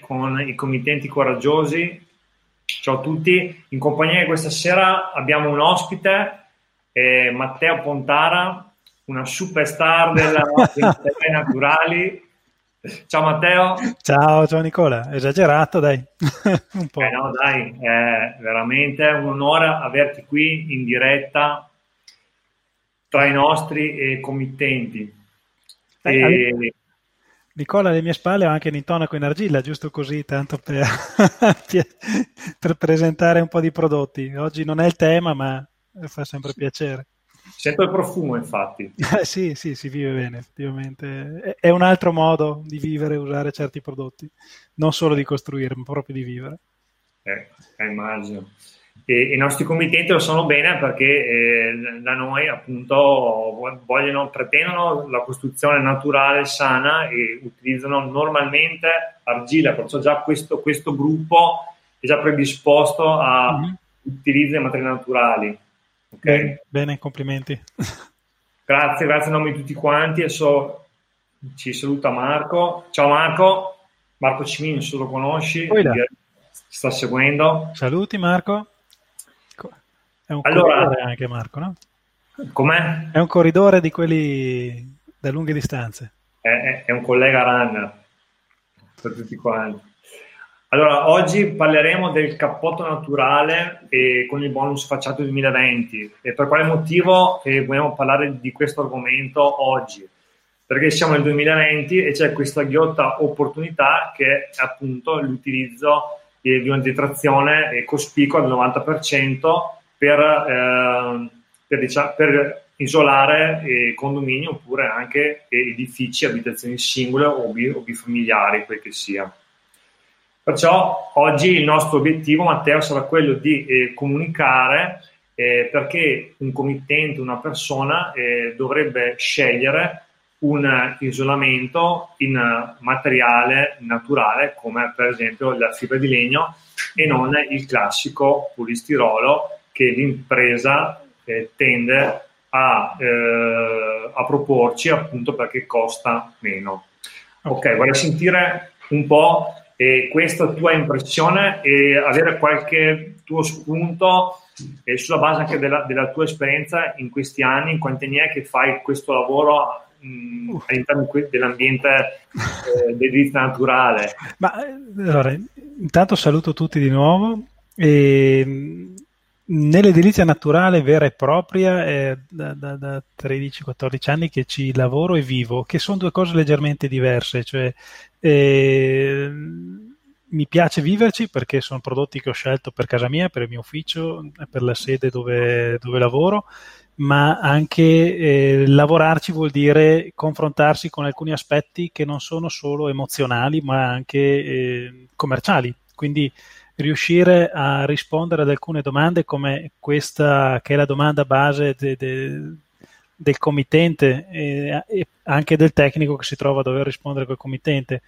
Con i committenti coraggiosi. Ciao a tutti, in compagnia di questa sera abbiamo un ospite, eh, Matteo Pontara, una superstar della delle naturali. Ciao Matteo. Ciao, ciao Nicola, esagerato dai. un po'. Eh no dai, è veramente un onore averti qui in diretta tra i nostri eh, committenti. E... Nicola alle mie spalle ho anche un intonaco in argilla, giusto così, tanto per, per, presentare un po' di prodotti. Oggi non è il tema, ma fa sempre piacere. Sento il profumo, infatti. sì, sì, si vive bene, effettivamente. È un altro modo di vivere, usare certi prodotti, non solo di costruire, ma proprio di vivere. Eh, eh immagino. E, I nostri committenti lo sanno bene perché eh, da noi appunto vogliono, pretendono la costruzione naturale, sana e utilizzano normalmente argilla, perciò già questo, questo gruppo è già predisposto a mm-hmm. utilizzo di materie naturali. Okay? Bene, bene, complimenti. Grazie, grazie a nome di tutti quanti. Adesso ci saluta Marco. Ciao Marco, Marco Cimini, se lo conosci, sta seguendo. Saluti Marco. È un allora, corridore anche Marco, no? Com'è? È un corridore di quelli da lunghe distanze. È, è, un collega runner per tutti quanti. Allora, oggi parleremo del cappotto naturale e con il bonus facciato 2020. E per quale motivo eh, vogliamo parlare di questo argomento oggi? Perché siamo nel 2020 e c'è questa ghiotta opportunità che è appunto l'utilizzo di una detrazione cospicua del 90% per, eh, per, diciamo, per isolare eh, condomini oppure anche edifici, abitazioni singole o, bi, o bifamiliari, quel che sia. Perciò oggi il nostro obiettivo, Matteo, sarà quello di eh, comunicare eh, perché un committente, una persona eh, dovrebbe scegliere un isolamento in materiale naturale come per esempio la fibra di legno e non il classico polistirolo che l'impresa eh, tende a, eh, a, proporci appunto perché costa meno. Ok, vorrei sentire un po' questa tua impressione e avere qualche tuo spunto eh, sulla base anche della, della, tua esperienza in questi anni, in quanti anni è che fai questo lavoro mh, all'interno dell'ambiente eh, dell'edilizia naturale. Ma eh, allora, intanto saluto tutti di nuovo e Nell'edilizia naturale vera e propria è da, da, da 13-14 anni che ci lavoro e vivo, che sono due cose leggermente diverse, cioè eh, mi piace viverci perché sono prodotti che ho scelto per casa mia, per il mio ufficio, per la sede dove, dove lavoro, ma anche eh, lavorarci vuol dire confrontarsi con alcuni aspetti che non sono solo emozionali, ma anche eh, commerciali. Quindi riuscire a rispondere ad alcune domande come questa che è la domanda base de, de, del committente e, e, anche del tecnico che si trova a dover rispondere col committente.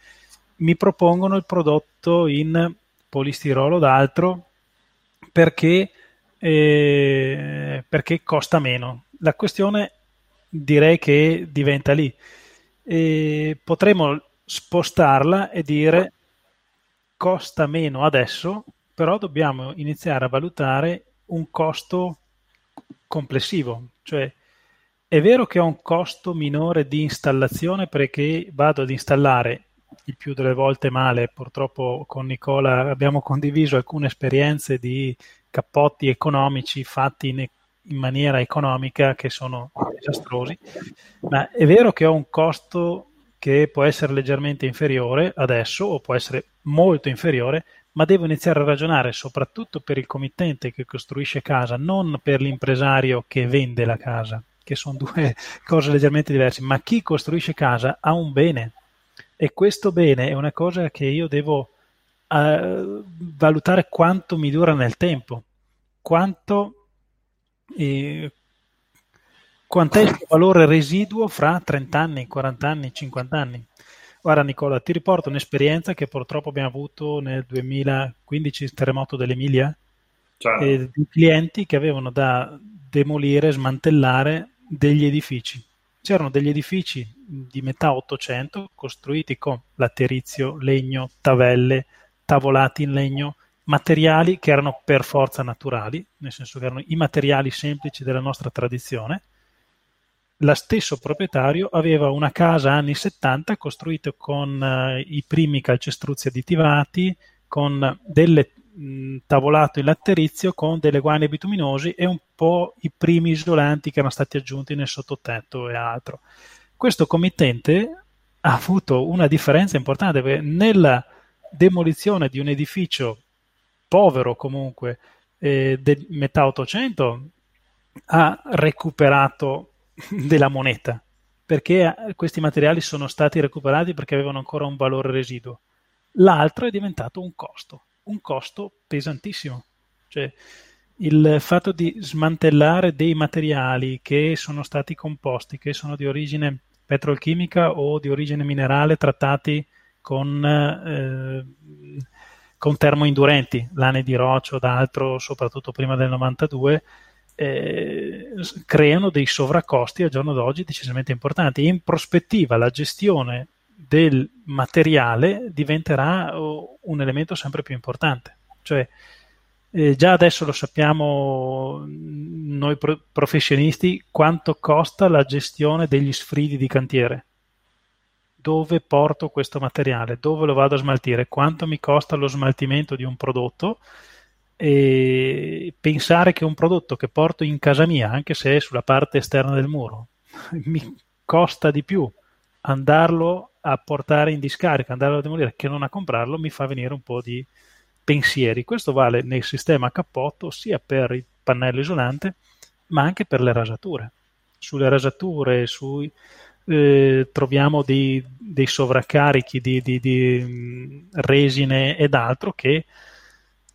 Mi propongono il prodotto in polistirolo d'altro perché, eh, perché costa meno. La questione direi che diventa lì. E potremmo spostarla e dire costa meno adesso, però dobbiamo iniziare a valutare un costo complessivo, cioè è vero che ho un costo minore di installazione perché vado ad installare il più delle volte male. Purtroppo con Nicola abbiamo condiviso alcune esperienze di cappotti economici fatti in, in maniera economica che sono disastrosi, ma è vero che ho un costo che può essere leggermente inferiore adesso o può essere molto inferiore, ma devo iniziare a ragionare soprattutto per il committente che costruisce casa, non per l'impresario che vende la casa, che sono due cose leggermente diverse, ma chi costruisce casa ha un bene. E questo bene è una cosa che io devo uh, valutare quanto mi dura nel tempo, quanto, eh, quant'è il valore residuo fra 30 anni, 40 anni, 50 anni. Guarda Nicola, ti riporto un'esperienza che purtroppo abbiamo avuto nel 2015, il terremoto dell'Emilia, certo. eh, di clienti che avevano da demolire, smantellare degli edifici. C'erano degli edifici di metà 800 costruiti con laterizio, legno, tavelle, tavolati in legno, materiali che erano per forza naturali, nel senso che erano i materiali semplici della nostra tradizione, la stesso proprietario aveva una casa anni 70 costruita con uh, i primi calcestruzzi additivati, con delle tavolato in latterizio, con delle guane bituminosi e un po' i primi isolanti che erano stati aggiunti nel sottotetto e altro. Questo committente ha avuto una differenza importante perché nella demolizione di un edificio povero comunque eh, del metà 800 ha recuperato della moneta, perché eh, questi materiali sono stati recuperati perché avevano ancora un valore residuo. L'altro è diventato un costo, un costo pesantissimo. Cioè, il fatto di smantellare dei materiali che sono stati composti, che sono di origine petrolchimica o di origine minerale trattati con, eh, con termoindurenti, lane di roccio, d'altro, soprattutto prima del 92, eh, creano dei sovraccosti al giorno d'oggi decisamente importanti. In prospettiva la gestione del materiale diventerà oh, un elemento sempre più importante. Cioè, eh, già adesso lo sappiamo noi pro- professionisti quanto costa la gestione degli sfridi di cantiere. Dove porto questo materiale? Dove lo vado a smaltire? Quanto mi costa lo smaltimento di un prodotto? E pensare che un prodotto che porto in casa mia, anche se è sulla parte esterna del muro, mi costa di più andarlo a portare in discarica, andarlo a demolire che non a comprarlo, mi fa venire un po' di pensieri. Questo vale nel sistema cappotto sia per il pannello isolante, ma anche per le rasature. Sulle rasature sui, eh, troviamo dei, dei, sovraccarichi di, di, di resine ed altro che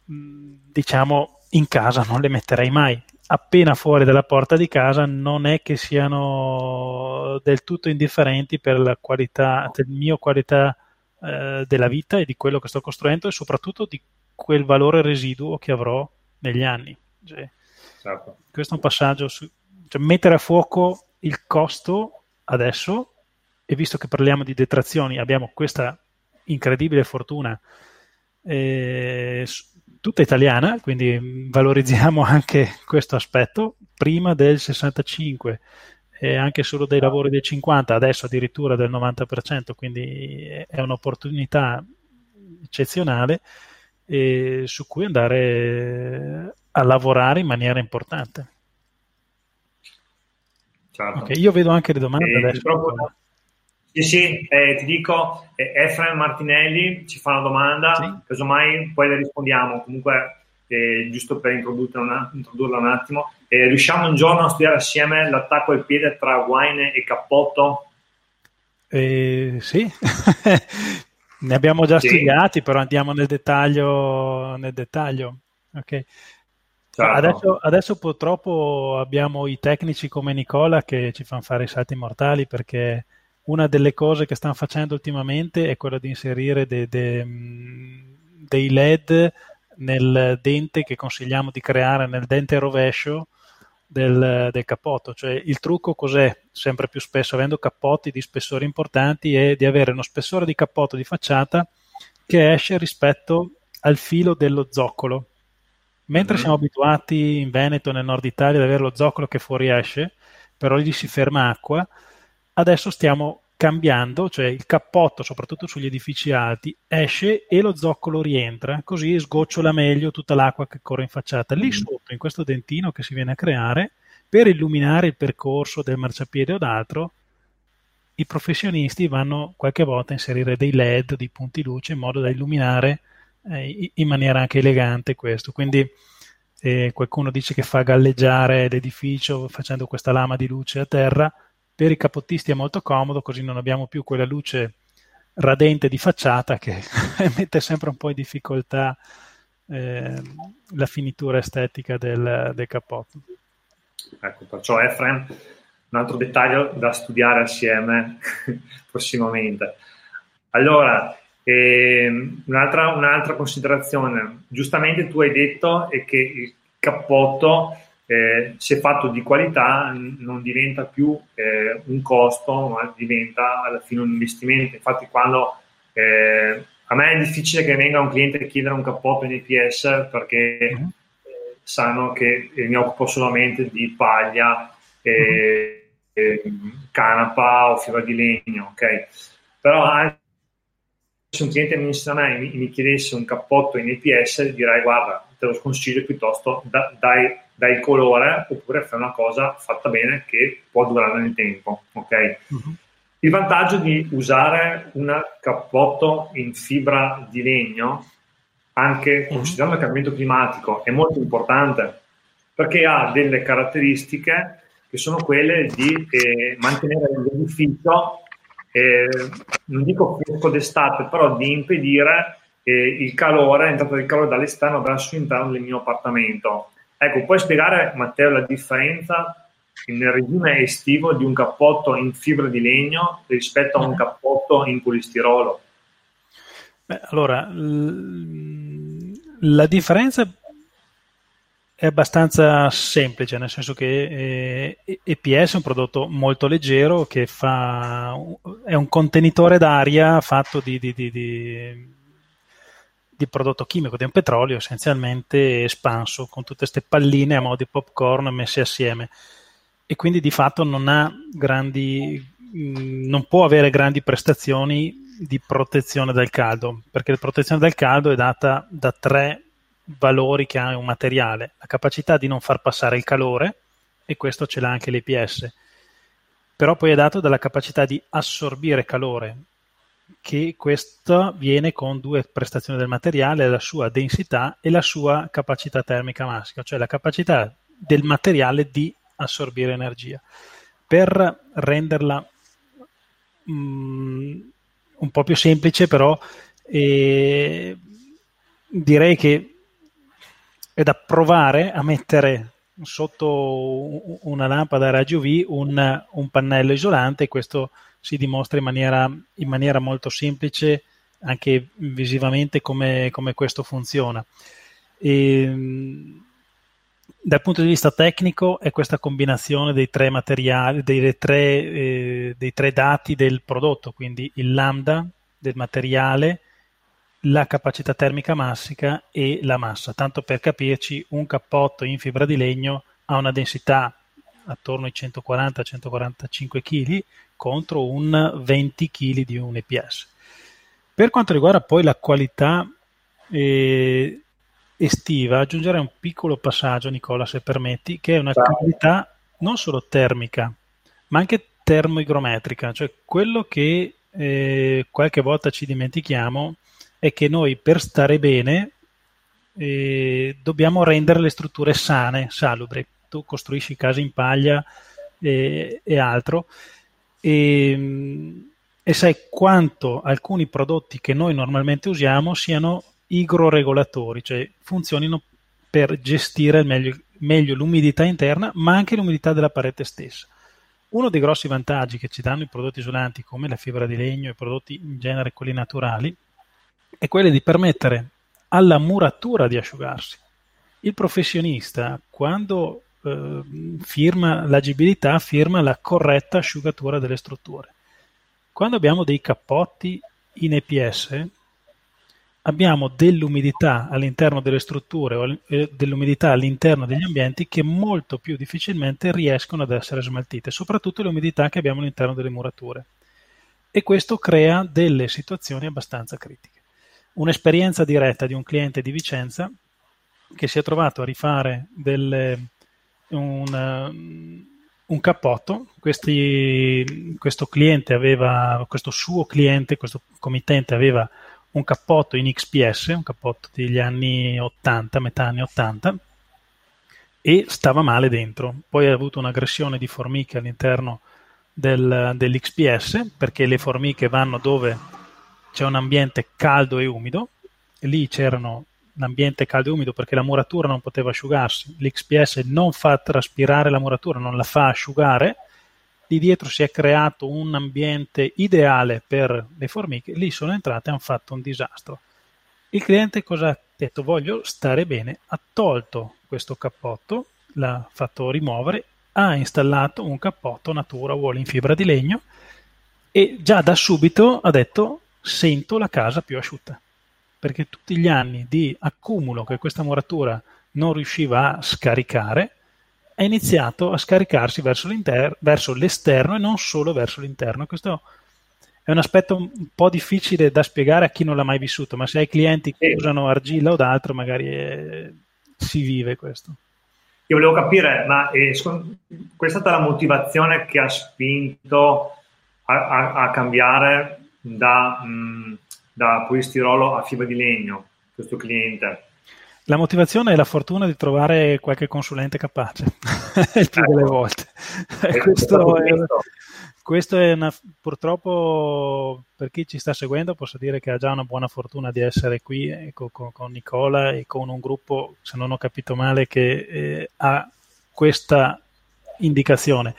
diciamo in casa non le metterei mai. Appena fuori dalla porta di casa non è che siano del tutto indifferenti per la qualità, del mio qualità eh, della vita e di quello che sto costruendo e soprattutto di quel valore residuo che avrò negli anni. Cioè, certo. Questo è un passaggio su, cioè mettere a fuoco il costo adesso e visto che parliamo di detrazioni abbiamo questa incredibile fortuna eh, tutta italiana, quindi valorizziamo anche questo aspetto. Prima del 65 e anche solo dei lavori del 50, adesso addirittura del 90%, quindi è un'opportunità eccezionale eh, su cui andare a lavorare in maniera importante. Certo. Okay, io vedo anche le domande eh, adesso. Proprio... Sì, sì, eh, ti dico, eh, Efraim Martinelli ci fa una domanda, sì. casomai poi le rispondiamo, comunque eh, giusto per una, introdurla un attimo. Eh, riusciamo un giorno a studiare assieme l'attacco al piede tra Wine e Cappotto? Eh, sì, ne abbiamo già sì. studiati, però andiamo nel dettaglio. Nel dettaglio. Okay. Certo. Adesso, adesso, purtroppo abbiamo i tecnici come Nicola che ci fanno fare i salti mortali perché una delle cose che stanno facendo ultimamente è quella di inserire de, de, dei LED nel dente che consigliamo di creare nel dente rovescio del, del, cappotto. Cioè il trucco cos'è? Sempre più spesso, avendo cappotti di spessori importanti, è di avere uno spessore di cappotto di facciata che esce rispetto al filo dello zoccolo. Mentre mm-hmm. siamo abituati in Veneto, nel nord Italia, ad avere lo zoccolo che fuoriesce, però gli si ferma acqua, adesso stiamo cambiando, cioè il cappotto, soprattutto sugli edifici alti, esce e lo zoccolo rientra, così sgocciola meglio tutta l'acqua che corre in facciata. Lì mm. sotto, in questo dentino che si viene a creare, per illuminare il percorso del marciapiede o d'altro, i professionisti vanno qualche volta a inserire dei LED, dei punti luce in modo da illuminare eh, in maniera anche elegante questo. Quindi eh, qualcuno dice che fa galleggiare l'edificio facendo questa lama di luce a terra, per i capottisti è molto comodo, così non abbiamo più quella luce radente di facciata che mette sempre un po' in difficoltà eh, la finitura estetica del, del cappotto. Ecco, perciò Efrem un altro dettaglio da studiare assieme prossimamente. Allora, ehm, un'altra, un'altra, considerazione, giustamente tu hai detto che il cappotto, eh, se fatto di qualità, non diventa più eh, un costo, ma diventa alla fine un investimento. Infatti, quando eh, a me è difficile che venga un cliente a chiedere un cappotto in EPS perché mm-hmm. sanno che mi occupo solamente di paglia. Mm-hmm canapa o fibra di legno, ok? Però anche se un cliente mi, mi, mi chiedesse un cappotto in EPS, direi guarda, te lo sconsiglio piuttosto da, dai, dai, colore oppure fai una cosa fatta bene che può durare nel tempo, ok? Uh-huh. Il vantaggio di usare un cappotto in fibra di legno, anche uh-huh. considerando il cambiamento climatico, è molto importante perché ha delle caratteristiche che sono quelle di eh, mantenere l'edificio, eh, non dico fresco d'estate, però di impedire eh, il calore, l'entrata del calore dall'esterno verso l'interno del mio appartamento. Ecco, puoi spiegare, Matteo, la differenza nel regime estivo di un cappotto in fibra di legno rispetto a un cappotto in polistirolo? Beh, allora, la differenza è abbastanza semplice, nel senso che eh, EPS è un prodotto molto leggero che fa, è un contenitore d'aria fatto di, di, di, di, prodotto chimico, di un petrolio essenzialmente espanso, con tutte queste palline a modo di popcorn messe assieme. E quindi di fatto non ha grandi, mm, non può avere grandi prestazioni di protezione dal caldo, perché la protezione dal caldo è data da tre valori che ha un materiale, la capacità di non far passare il calore, e questo ce l'ha anche l'EPS, però poi è dato dalla capacità di assorbire calore, che questa viene con due prestazioni del materiale, la sua densità e la sua capacità termica massima, cioè la capacità del materiale di assorbire energia. Per renderla mm, un po' più semplice, però, eh, direi che è da provare a mettere sotto una lampada a raggio V un, un pannello isolante questo si dimostra in maniera, in maniera molto semplice anche visivamente come, come questo funziona. E, dal punto di vista tecnico è questa combinazione dei tre materiali, dei tre, eh, dei tre dati del prodotto, quindi il lambda del materiale, la capacità termica massica e la massa. Tanto per capirci, un cappotto in fibra di legno ha una densità attorno ai 140-145 kg contro un 20 kg di un EPS. Per quanto riguarda poi la qualità eh, estiva, aggiungerei un piccolo passaggio, Nicola, se permetti, che è una qualità non solo termica, ma anche termoigrometrica, cioè quello che eh, qualche volta ci dimentichiamo è che noi per stare bene eh, dobbiamo rendere le strutture sane, salubri. Tu costruisci case in paglia e, e altro e, e, sai quanto alcuni prodotti che noi normalmente usiamo siano igroregolatori, cioè funzionino per gestire meglio, meglio l'umidità interna ma anche l'umidità della parete stessa. Uno dei grossi vantaggi che ci danno i prodotti isolanti come la fibra di legno e i prodotti in genere quelli naturali è quella di permettere alla muratura di asciugarsi. Il professionista, quando eh, firma l'agibilità, firma la corretta asciugatura delle strutture. Quando abbiamo dei cappotti in EPS, abbiamo dell'umidità all'interno delle strutture o eh, dell'umidità all'interno degli ambienti che molto più difficilmente riescono ad essere smaltite, soprattutto le umidità che abbiamo all'interno delle murature. e questo crea delle situazioni abbastanza critiche. Un'esperienza diretta di un cliente di Vicenza che si è trovato a rifare delle, un, un cappotto. Questi, questo cliente aveva, questo suo cliente, questo committente aveva un cappotto in XPS, un cappotto degli anni 80, metà anni 80, e stava male dentro. Poi ha avuto un'aggressione di formiche all'interno del, dell'XPS perché le formiche vanno dove c'è un ambiente caldo e umido. Lì c'erano l'ambiente caldo e umido perché la muratura non poteva asciugarsi. L'XPS non fa traspirare la muratura, non la fa asciugare. Lì dietro si è creato un ambiente ideale per le formiche. Lì sono entrate e hanno fatto un disastro. Il cliente cosa ha detto? Voglio stare bene. Ha tolto questo cappotto, l'ha fatto rimuovere, ha installato un cappotto Natura Wall in fibra di legno e già da subito ha detto sento la casa più asciutta perché tutti gli anni di accumulo che questa muratura non riusciva a scaricare è iniziato a scaricarsi verso, verso l'esterno e non solo verso l'interno. Questo è un aspetto un po' difficile da spiegare a chi non l'ha mai vissuto, ma se hai clienti che usano argilla o d'altro, magari è... si vive questo. Io volevo capire, ma eh, qual è stata la motivazione che ha spinto a, a, a cambiare da, mh, da polistirolo a fibra di legno, questo cliente? La motivazione è la fortuna di trovare qualche consulente capace, il più ecco. delle volte. questo, è, questo è una, purtroppo per chi ci sta seguendo posso dire che ha già una buona fortuna di essere qui ecco, con, con, Nicola e con un gruppo, se non ho capito male, che eh, ha questa indicazione.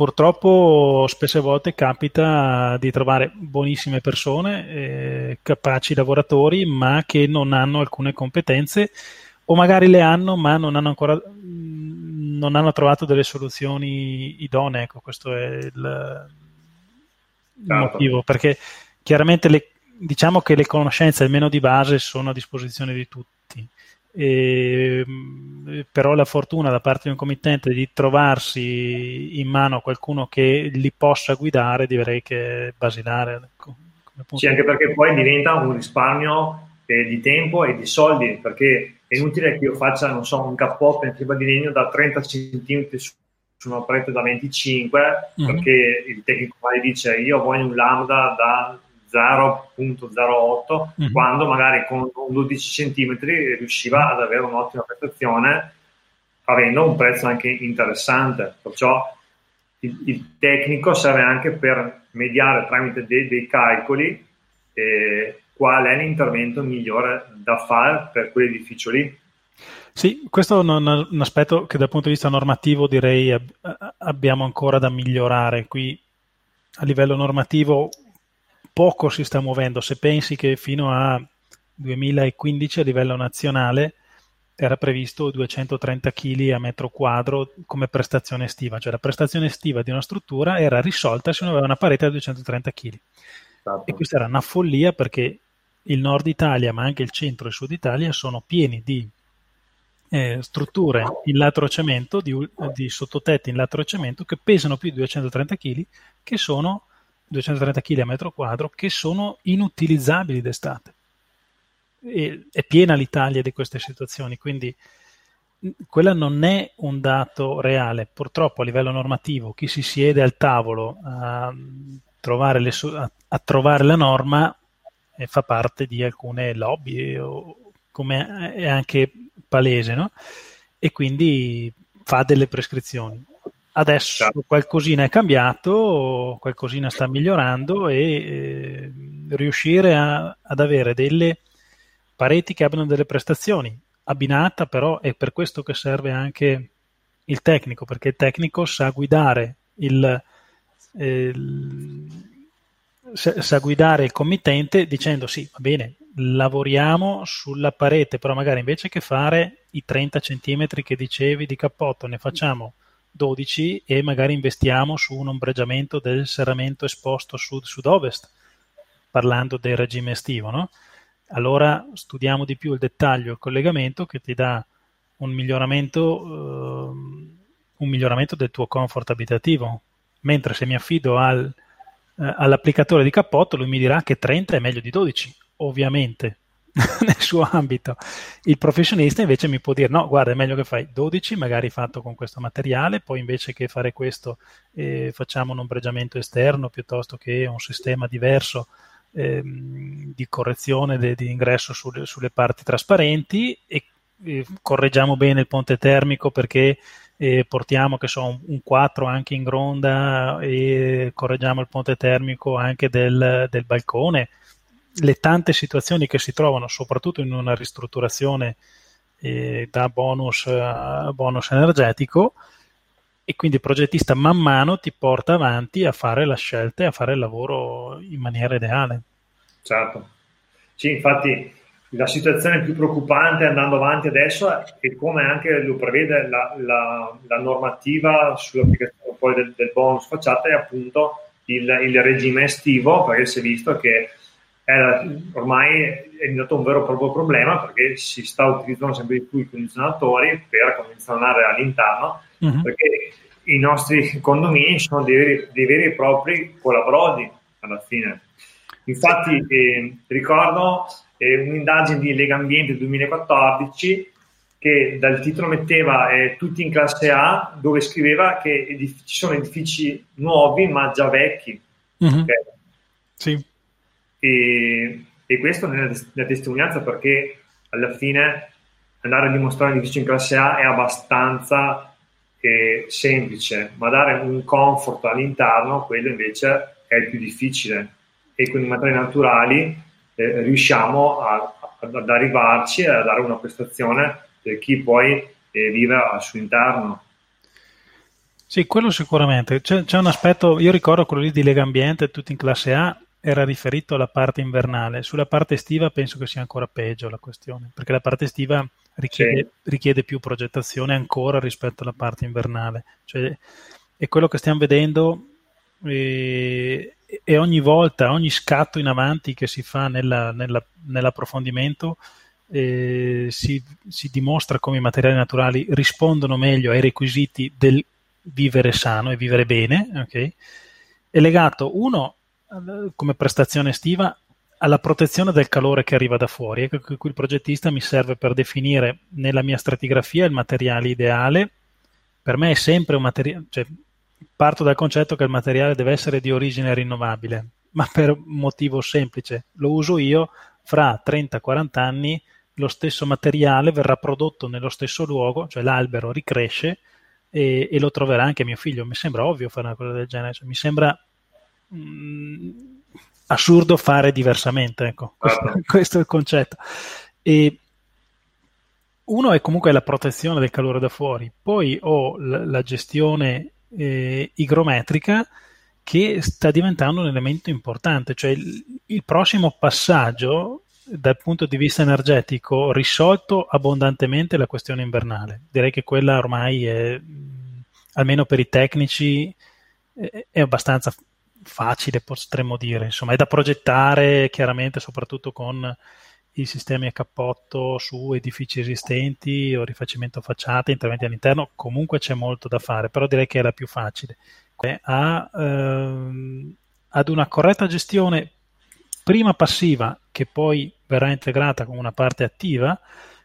Purtroppo spesse volte capita di trovare buonissime persone, eh, capaci lavoratori, ma che non hanno alcune competenze o magari le hanno, ma non hanno ancora non hanno trovato delle soluzioni idonee. Ecco, questo è il, il certo. motivo, perché chiaramente le, diciamo che le conoscenze, almeno di base, sono a disposizione di tutti. E, però la fortuna da parte di un committente di trovarsi in mano a qualcuno che li possa guidare direi che è basilare. Ecco, sì, anche perché poi diventa un risparmio eh, di tempo e di soldi, perché è inutile che io faccia, non so, un cappotto in fibra di legno da 30 cm su, su una parete da 25, mm-hmm. perché il tecnico magari dice io voglio un lambda da 0.08, mm-hmm. quando magari con 12 cm riusciva ad avere un'ottima prestazione avendo un prezzo anche interessante. Perciò il, il tecnico serve anche per mediare tramite dei, dei calcoli eh, qual è l'intervento migliore da fare per quell'edificio lì. Sì, questo è un, un, aspetto che dal punto di vista normativo direi ab- abbiamo ancora da migliorare. Qui a livello normativo poco si sta muovendo. Se pensi che fino a 2015 a livello nazionale era previsto 230 kg a metro quadro come prestazione estiva, cioè la prestazione estiva di una struttura era risolta se non aveva una parete da 230 kg. Esatto. E questa era una follia perché il nord Italia, ma anche il centro e il sud Italia sono pieni di eh, strutture in latrocemento, di, di sottotetti in latrocemento che pesano più di 230 kg, che sono 230 kg a metro quadro, che sono inutilizzabili d'estate. E, è piena l'Italia di queste situazioni, quindi quella non è un dato reale. Purtroppo a livello normativo chi si siede al tavolo a trovare, le, a, a trovare la norma e fa parte di alcune lobby, o, come è anche palese, no? e quindi fa delle prescrizioni. Adesso certo. qualcosina è cambiato, qualcosina sta migliorando e eh, riuscire a, ad avere delle pareti che abbiano delle prestazioni abbinata però è per questo che serve anche il tecnico perché il tecnico sa guidare il, eh, sa guidare il committente dicendo sì, va bene, lavoriamo sulla parete, però magari invece che fare i 30 cm che dicevi di cappotto, ne facciamo 12 e magari investiamo su un ombreggiamento del serramento esposto sud-sud-ovest, parlando del regime estivo, no? Allora studiamo di più il dettaglio, il collegamento che ti dà un miglioramento, uh, un miglioramento del tuo comfort abitativo. Mentre se mi affido al eh, all'applicatore di cappotto lui mi dirà che 30 è meglio di 12, ovviamente, nel suo ambito. Il professionista invece mi può dire no, guarda, è meglio che fai 12, magari fatto con questo materiale, poi invece che fare questo eh, facciamo un ombreggiamento esterno piuttosto che un sistema diverso ehm, di correzione de, di ingresso sulle, sulle parti trasparenti e eh, correggiamo bene il ponte termico perché eh, portiamo che so, un, un 4 anche in gronda e correggiamo il ponte termico anche del, del balcone le tante situazioni che si trovano, soprattutto in una ristrutturazione eh, da bonus a bonus energetico, e quindi il progettista man mano ti porta avanti a fare la scelta e a fare il lavoro in maniera ideale. Certo. Sì, infatti la situazione più preoccupante andando avanti adesso è come anche lo prevede la, la, la normativa sull'applicazione del, del bonus facciata è appunto il, il regime estivo perché si è visto che era, ormai è diventato un vero e proprio problema perché si sta utilizzando sempre di più i condizionatori per condizionare all'interno uh-huh. perché i nostri condomini sono dei, veri, dei veri e propri colabrodi alla fine. Infatti eh, ricordo eh, un'indagine di Lega Ambiente 2014 che dal titolo metteva eh, tutti in classe A dove scriveva che edifici, ci sono edifici nuovi ma già vecchi. Uh-huh. Okay. Sì. E, e questo è una testimonianza perché alla fine andare a dimostrare l'edificio in classe A è abbastanza eh, semplice, ma dare un comfort all'interno, quello invece è il più difficile. E con i materiali naturali eh, riusciamo a, ad arrivarci e a dare una prestazione per chi poi eh, vive al suo interno. Sì, quello sicuramente. C'è, c'è, un aspetto, io ricordo quello lì di Lega Ambiente, tutti in classe A, era riferito alla parte invernale. Sulla parte estiva penso che sia ancora peggio la questione, perché la parte estiva richiede, sì. richiede più progettazione ancora rispetto alla parte invernale. Cioè, è quello che stiamo vedendo e, e, ogni volta, ogni scatto in avanti che si fa nella, nella, nell'approfondimento eh, si, si, dimostra come i materiali naturali rispondono meglio ai requisiti del vivere sano e vivere bene. Okay? È legato, uno, come prestazione estiva alla protezione del calore che arriva da fuori. Ecco che qui il progettista mi serve per definire nella mia stratigrafia il materiale ideale. Per me è sempre un materiale, cioè parto dal concetto che il materiale deve essere di origine rinnovabile, ma per un motivo semplice. Lo uso io, fra 30-40 anni lo stesso materiale verrà prodotto nello stesso luogo, cioè l'albero ricresce e, e lo troverà anche mio figlio. Mi sembra ovvio fare una cosa del genere, cioè, mi sembra mh, mm, assurdo fare diversamente, ecco, questo, ah. questo, è il concetto. E uno è comunque la protezione del calore da fuori, poi ho la, la gestione eh, igrometrica che sta diventando un elemento importante, cioè il, il prossimo passaggio dal punto di vista energetico risolto abbondantemente la questione invernale. Direi che quella ormai è, almeno per i tecnici, è abbastanza facile, potremmo dire. Insomma, è da progettare chiaramente, soprattutto con i sistemi a cappotto su edifici esistenti o rifacimento facciate, interventi all'interno. Comunque c'è molto da fare, però direi che è la più facile. A, ehm, ad una corretta gestione prima passiva che poi verrà integrata con una parte attiva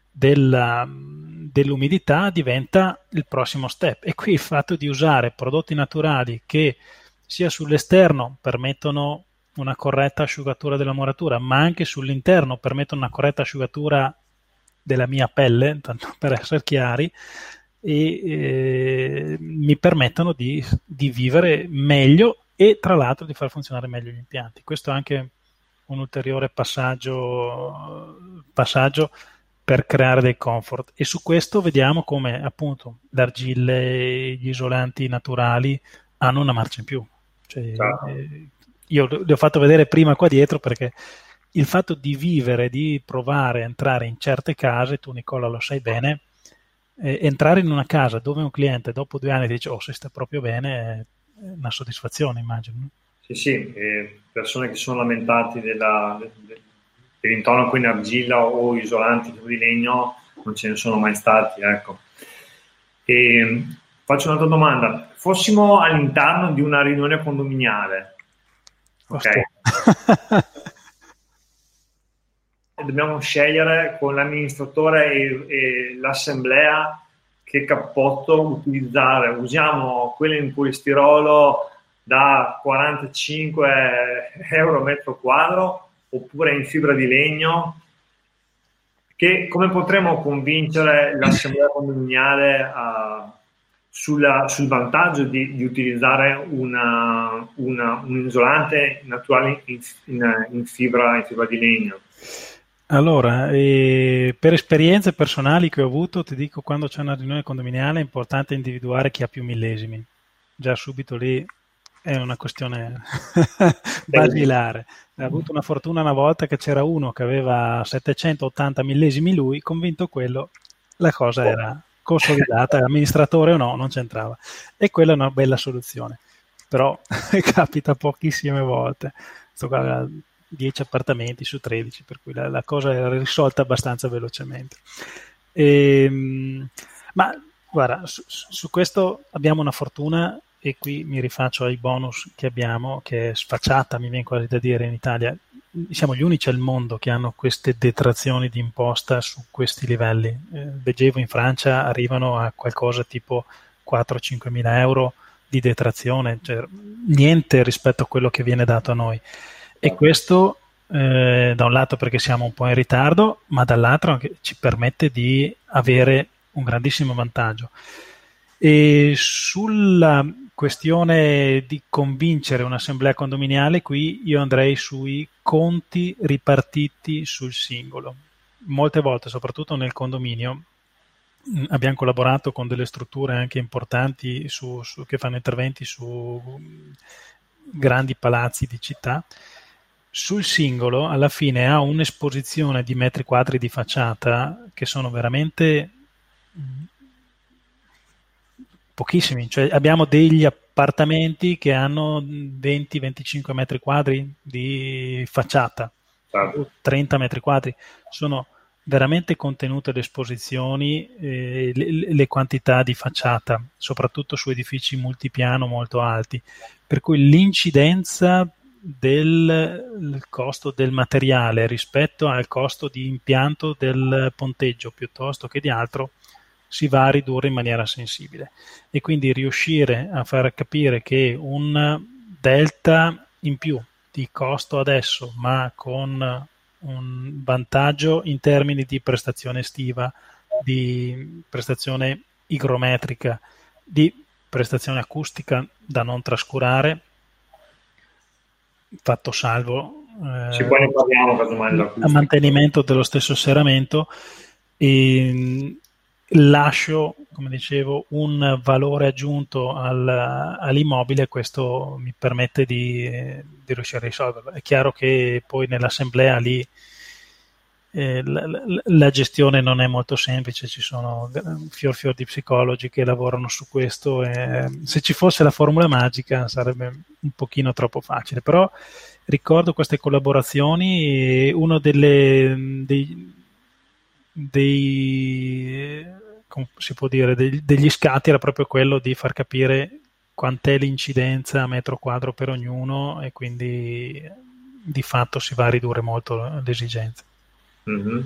della, dell'umidità diventa il prossimo step e qui il fatto di usare prodotti naturali che sia sull'esterno permettono una corretta asciugatura della muratura, ma anche sull'interno permettono una corretta asciugatura della mia pelle, tanto per essere chiari, e eh, mi permettono di, di, vivere meglio e tra l'altro di far funzionare meglio gli impianti. Questo è anche un ulteriore passaggio, passaggio per creare dei comfort e su questo vediamo come appunto l'argille e gli isolanti naturali hanno una marcia in più cioè, ah. eh, io le ho fatto vedere prima qua dietro perché il fatto di vivere, di provare a entrare in certe case, tu Nicola lo sai bene, eh, entrare in una casa dove un cliente dopo due anni dice oh se sta proprio bene è una soddisfazione immagino. Sì, sì, eh, persone che sono lamentati della, de, dell'intonaco in argilla o isolanti di legno non ce ne sono mai stati, ecco. E, faccio un'altra domanda, fossimo all'interno di una riunione condominiale Ok. Dobbiamo scegliere con l'amministratore e, e l'assemblea che cappotto utilizzare. Usiamo quello in polistirolo da 45 euro metro quadro oppure in fibra di legno che come potremo convincere l'assemblea condominiale a, sulla, sul vantaggio di, di utilizzare una, una, un isolante naturale in, in, in, fibra, in fibra di legno? Allora, eh, per esperienze personali che ho avuto, ti dico quando c'è una riunione condominiale è importante individuare chi ha più millesimi. Già subito lì è una questione basilare. Ho avuto una fortuna una volta che c'era uno che aveva 780 millesimi lui, convinto quello, la cosa oh. era consolidata, amministratore o no, non c'entrava. E quella è una bella soluzione. Però capita pochissime volte. 10 appartamenti su 13, per cui la, la cosa era risolta abbastanza velocemente. E, ehm, ma guarda, su, su, questo abbiamo una fortuna e qui mi rifaccio ai bonus che abbiamo, che è sfacciata, mi viene quasi da dire in Italia. Siamo gli unici al mondo che hanno queste detrazioni di imposta su questi livelli. Eh, leggevo in Francia arrivano a qualcosa tipo 4-5 mila euro di detrazione, cioè niente rispetto a quello che viene dato a noi. E questo eh, da un lato perché siamo un po' in ritardo, ma dall'altro anche ci permette di avere un grandissimo vantaggio. E sulla questione di convincere un'assemblea condominiale, qui io andrei sui conti ripartiti sul singolo. Molte volte, soprattutto nel condominio, mm, abbiamo collaborato con delle strutture anche importanti su, su, che fanno interventi su grandi palazzi di città. Sul singolo, alla fine, ha un'esposizione di metri quadri di facciata che sono veramente mm, pochissimi, cioè abbiamo degli appartamenti che hanno 20-25 metri quadri di facciata, certo. 30 metri quadri, sono veramente contenute le esposizioni, eh, le, le, quantità di facciata, soprattutto su edifici multipiano molto alti, per cui l'incidenza del costo del materiale rispetto al costo di impianto del ponteggio piuttosto che di altro si va a ridurre in maniera sensibile. E quindi riuscire a far capire che un delta in più di costo adesso ma con un vantaggio in termini di prestazione estiva, di prestazione igrometrica, di prestazione acustica da non trascurare, fatto salvo eh, parliamo, a mantenimento dello stesso serramento e lascio, come dicevo, un valore aggiunto al, all'immobile questo mi permette di, di, riuscire a risolverlo. È chiaro che poi nell'assemblea lì eh, la, la, gestione non è molto semplice, ci sono fior fior di psicologi che lavorano su questo e se ci fosse la formula magica sarebbe un pochino troppo facile, però ricordo queste collaborazioni e uno delle, dei, dei si può dire, degli, degli scatti era proprio quello di far capire quant'è l'incidenza a metro quadro per ognuno e quindi di fatto si va a ridurre molto l'esigenza. Mm-hmm.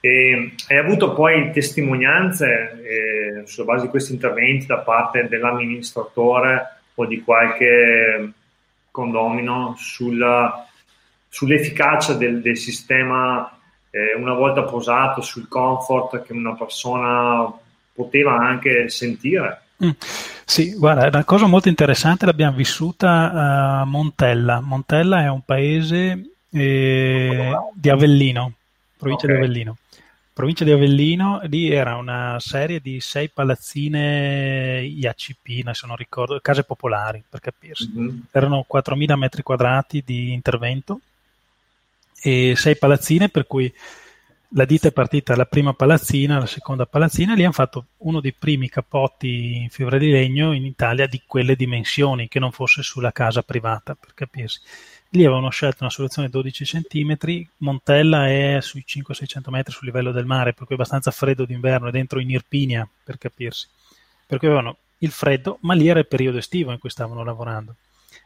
E hai avuto poi testimonianze eh, sulla base di questi interventi da parte dell'amministratore o di qualche condomino sulla, sull'efficacia del, del sistema eh, una volta posato sul comfort che una persona poteva anche sentire. Mm. Sì, guarda, è una cosa molto interessante, l'abbiamo vissuta a Montella. Montella è un paese eh, di Avellino, provincia okay. di Avellino. Provincia di Avellino, lì era una serie di sei palazzine IACP, se non ricordo, case popolari per capirsi. Mm-hmm. Erano 4.000 metri quadrati di intervento e sei palazzine per cui la ditta è partita la prima palazzina, la seconda palazzina, lì hanno fatto uno dei primi cappotti in fibra di legno in Italia di quelle dimensioni, che non fosse sulla casa privata, per capirsi. Lì avevano scelto una soluzione 12 cm, Montella è sui 500-600 metri sul livello del mare, per cui è abbastanza freddo d'inverno, è dentro in Irpinia, per capirsi. Per cui avevano il freddo, ma lì era il periodo estivo in cui stavano lavorando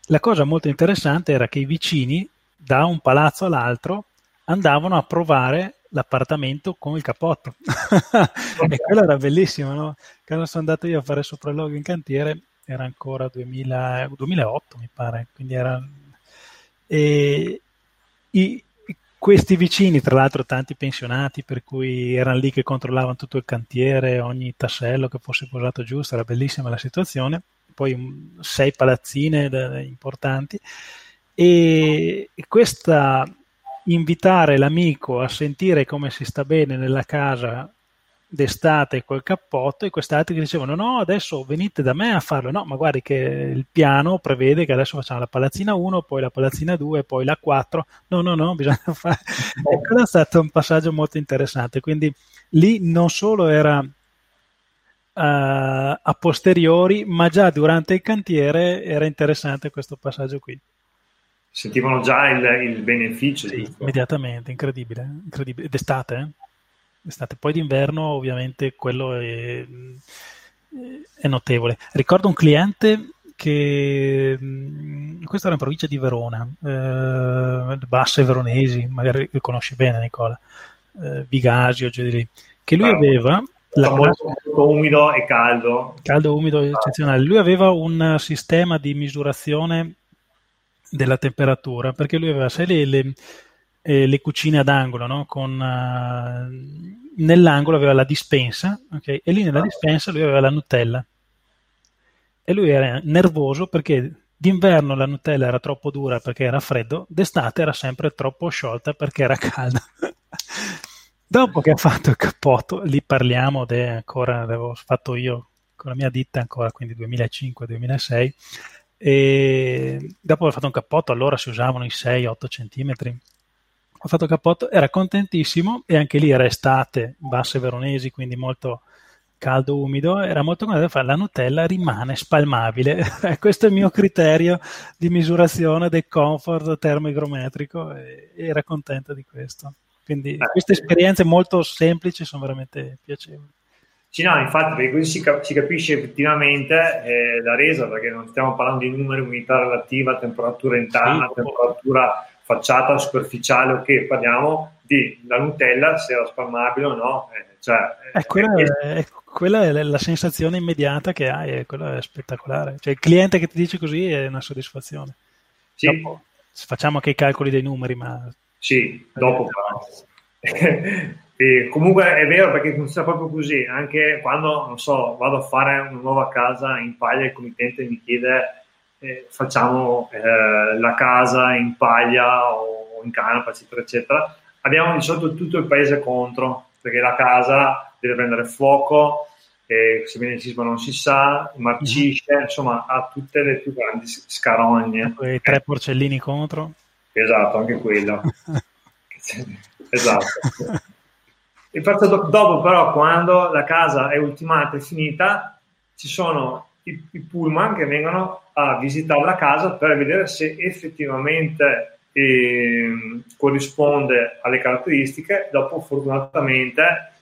la cosa molto interessante era che i vicini, da un palazzo all'altro, andavano a provare l'appartamento con il cappotto. e quello era bellissimo, no? Quando sono andato io a fare sopralluogo in cantiere, era ancora 2000, 2008 mi pare, quindi era... E i, questi vicini, tra l'altro tanti pensionati, per cui erano lì che controllavano tutto il cantiere, ogni tassello che fosse posato giusto, era bellissima la situazione, poi sei palazzine importanti e questa invitare l'amico a sentire come si sta bene nella casa d'estate col cappotto e quest'altri che dicevano no adesso venite da me a farlo. No ma guardi che il piano prevede che adesso facciamo la palazzina 1 poi la palazzina 2 poi la 4 no no no bisogna fare e quello è stato un passaggio molto interessante. Quindi lì non solo era uh, a posteriori ma già durante il cantiere era interessante questo passaggio qui sentivano già il, il beneficio. Sì, immediatamente, incredibile, incredibile. D'estate, eh? D'estate. Poi d'inverno ovviamente quello è, è notevole. Ricordo un cliente che mm, questa era in provincia di Verona, eh, Basse Veronesi, magari li conosci bene Nicola, eh, Vigasio, giù di lì, che lui ah, aveva... La molto, molto umido e caldo. Caldo, umido, eccezionale. Lui aveva un sistema di misurazione della temperatura, perché lui aveva, sai, le, le, eh, le cucine ad angolo, no? Con, uh, nell'angolo aveva la dispensa, okay? e lì nella dispensa lui aveva la Nutella. E lui era nervoso perché d'inverno la Nutella era troppo dura perché era freddo, d'estate era sempre troppo sciolta perché era calda. Dopo che ha fatto il cappotto, lì parliamo, de, ancora l'avevo fatto io con la mia ditta ancora, quindi 2005-2006, e dopo aver fatto un cappotto, allora si usavano i 6-8 cm. Ho fatto cappotto, era contentissimo e anche lì era estate, basse veronesi, quindi molto caldo, umido, era molto contento di fare la Nutella rimane spalmabile. Questo è il mio criterio di misurazione del comfort termoigrometrico e era contento di questo. Quindi queste esperienze molto semplici sono veramente piacevoli. Sì, no, infatti, perché così si, cap- si capisce effettivamente eh, la resa, perché non stiamo parlando di numeri, umidità relativa, temperatura interna, sì, temperatura facciata, superficiale, ok, parliamo di la Nutella, se era spalmabile o no. Eh, cioè, eh, quella, è, quella, è, la sensazione immediata che hai, e quello è spettacolare. Cioè, il cliente che ti dice così è una soddisfazione. Sì. Dopo, facciamo anche i calcoli dei numeri, ma... Sì, dopo E comunque è vero perché funziona proprio così, anche quando, non so, vado a fare una nuova casa in paglia e il committente mi chiede eh, facciamo eh, la casa in paglia o in canapa, eccetera, eccetera, abbiamo di solito tutto il paese contro, perché la casa deve prendere fuoco, e se viene il sisma non si sa, marcisce, mm-hmm. insomma ha tutte le più grandi scarogne. Quei tre porcellini contro. Esatto, anche quello. esatto. Il fatto dopo però, quando la casa è ultimata e finita, ci sono i, i pullman che vengono a visitare la casa per vedere se effettivamente eh, corrisponde alle caratteristiche. Dopo, fortunatamente,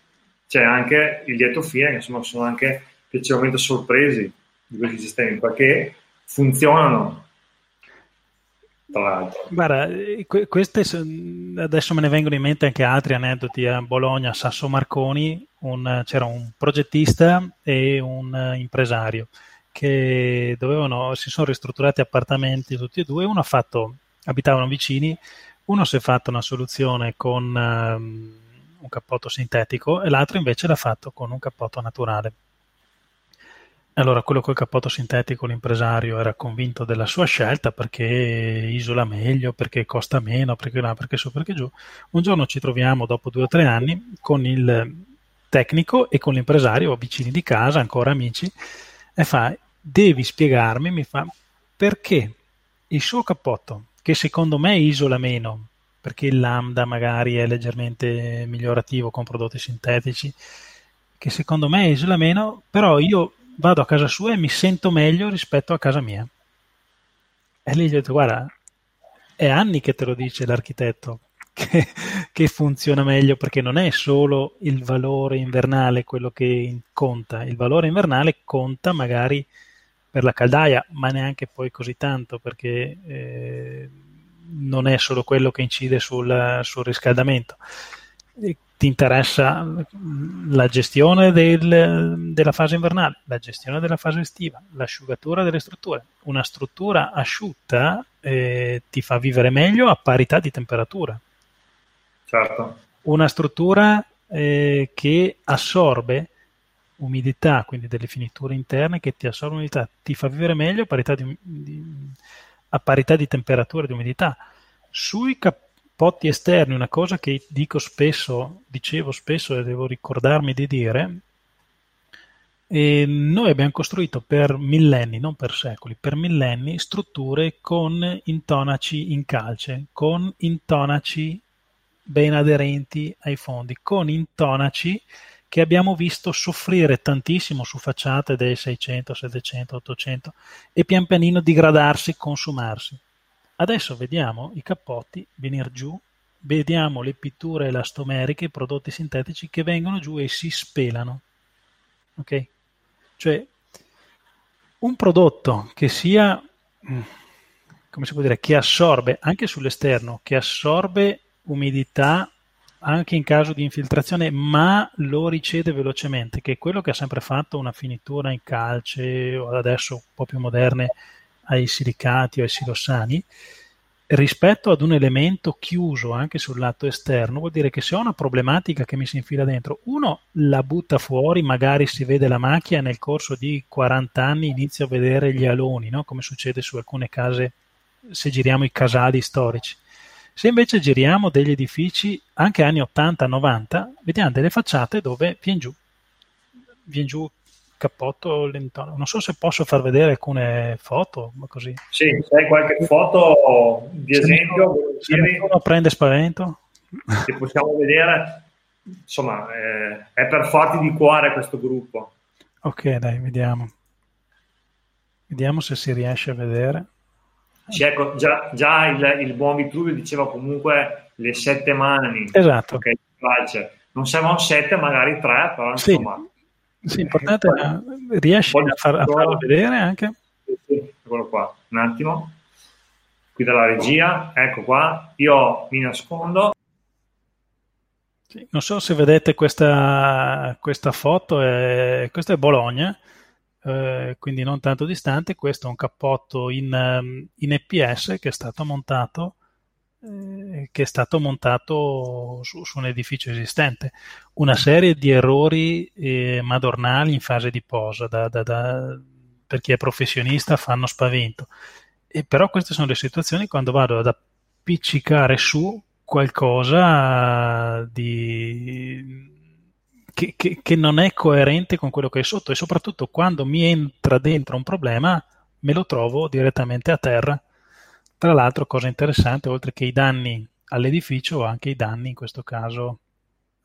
c'è anche il lieto fine, che insomma sono anche piacevolmente sorpresi di questi sistemi perché funzionano tra l'altro. Guarda, queste, adesso me ne vengono in mente anche altri aneddoti. A Bologna, Sasso Marconi, un, c'era un progettista e un impresario che dovevano, si sono ristrutturati appartamenti tutti e due. Uno ha fatto, abitavano vicini, uno si è fatto una soluzione con um, un cappotto sintetico e l'altro invece l'ha fatto con un cappotto naturale. Allora, quello col cappotto sintetico, l'impresario era convinto della sua scelta perché isola meglio, perché costa meno, perché là, perché su, perché giù. Un giorno ci troviamo, dopo due o tre anni, con il tecnico e con l'impresario, vicini di casa, ancora amici, e fa, devi spiegarmi, mi fa, perché il suo cappotto, che secondo me isola meno, perché il lambda magari è leggermente migliorativo con prodotti sintetici, che secondo me isola meno, però io vado a casa sua e mi sento meglio rispetto a casa mia. E lì gli ho detto, guarda, è anni che te lo dice l'architetto che, che, funziona meglio perché non è solo il valore invernale quello che conta, il valore invernale conta magari per la caldaia, ma neanche poi così tanto perché eh, non è solo quello che incide sul, sul riscaldamento. E ti interessa la gestione del, della fase invernale, la gestione della fase estiva, l'asciugatura delle strutture. Una struttura asciutta eh, ti fa vivere meglio a parità di temperatura. Certo. Una struttura eh, che assorbe umidità, quindi delle finiture interne che ti assorbono umidità, ti fa vivere meglio a parità di, di, a parità di temperatura e di umidità. Sui cappotti esterni, una cosa che dico spesso, dicevo spesso e devo ricordarmi di dire, e noi abbiamo costruito per millenni, non per secoli, per millenni strutture con intonaci in calce, con intonaci ben aderenti ai fondi, con intonaci che abbiamo visto soffrire tantissimo su facciate dei 600, 700, 800 e pian pianino digradarsi, consumarsi. Adesso vediamo i cappotti venire giù, vediamo le pitture elastomeriche, i prodotti sintetici che vengono giù e si spelano. Ok? Cioè, un prodotto che sia, mm, come si può dire, che assorbe anche sull'esterno, che assorbe umidità anche in caso di infiltrazione, ma lo ricede velocemente, che è quello che ha sempre fatto una finitura in calce o adesso un po' più moderne ai silicati o ai silossani, rispetto ad un elemento chiuso anche sul lato esterno, vuol dire che se ho una problematica che mi si infila dentro, uno la butta fuori, magari si vede la macchia nel corso di 40 anni inizio a vedere gli aloni, no? come succede su alcune case se giriamo i casali storici se invece giriamo degli edifici anche anni 80-90, vediamo delle facciate dove viene giù, viene giù cappotto lentone. Non so se posso far vedere alcune foto, ma così. Sì, se hai qualche foto di esempio, se nessuno prende spavento. Che possiamo vedere, insomma, eh, è per forti di cuore questo gruppo. Ok, dai, vediamo. Vediamo se si riesce a vedere. Sì, ecco, già, già il, il, buon Vitruvio diceva comunque le sette mani. Esatto. Okay, non servono sette, magari tre, però sì. insomma... Sì, importante, eh, riesci a, far, a, farlo vedere anche? Sì, sì, eccolo qua, un attimo. Qui dalla regia, ecco qua, io mi nascondo. Sì, non so se vedete questa, questa foto, è, questa è Bologna, eh, quindi non tanto distante, questo è un cappotto in, ehm, in EPS che è stato montato eh, che è stato montato su, su, un edificio esistente. Una serie di errori eh, madornali in fase di posa, da, da, da, per chi è professionista fanno spavento. E però queste sono le situazioni quando vado ad appiccicare su qualcosa di che, che, che, non è coerente con quello che è sotto e soprattutto quando mi entra dentro un problema me lo trovo direttamente a terra. Tra l'altro, cosa interessante, oltre che i danni all'edificio, anche i danni in questo caso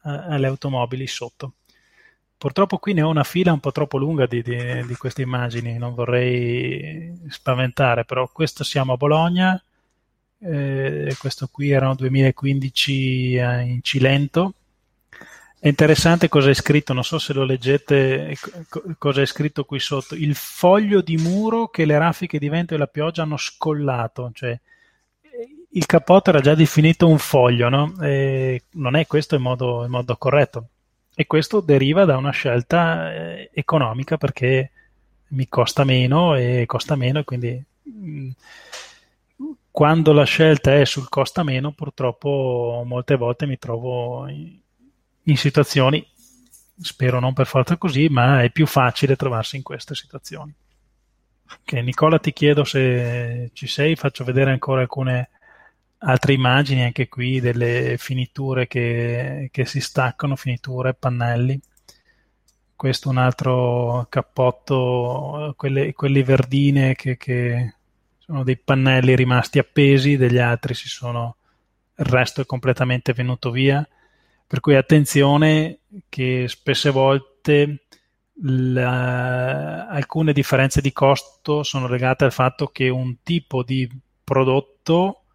eh, alle automobili sotto. Purtroppo qui ne ho una fila un po' troppo lunga di, di, di queste immagini, non vorrei spaventare, però questo siamo a Bologna, eh, questo qui erano 2015 eh, in Cilento, è interessante cosa è scritto, non so se lo leggete, cosa è scritto qui sotto. Il foglio di muro che le raffiche di vento e la pioggia hanno scollato, cioè il cappotto era già definito un foglio, no? Non è questo in modo, in modo, corretto. E questo deriva da una scelta eh, economica perché mi costa meno e costa meno quindi mm, quando la scelta è sul costa meno purtroppo molte volte mi trovo in, in situazioni, spero non per forza così, ma è più facile trovarsi in queste situazioni. Okay, Nicola ti chiedo se ci sei, faccio vedere ancora alcune altre immagini anche qui delle finiture che, che si staccano, finiture, pannelli. Questo è un altro cappotto, quelle, quelle verdine che, che sono dei pannelli rimasti appesi, degli altri si sono, il resto è completamente venuto via per cui attenzione che spesse volte la, alcune differenze di costo sono legate al fatto che un tipo di prodotto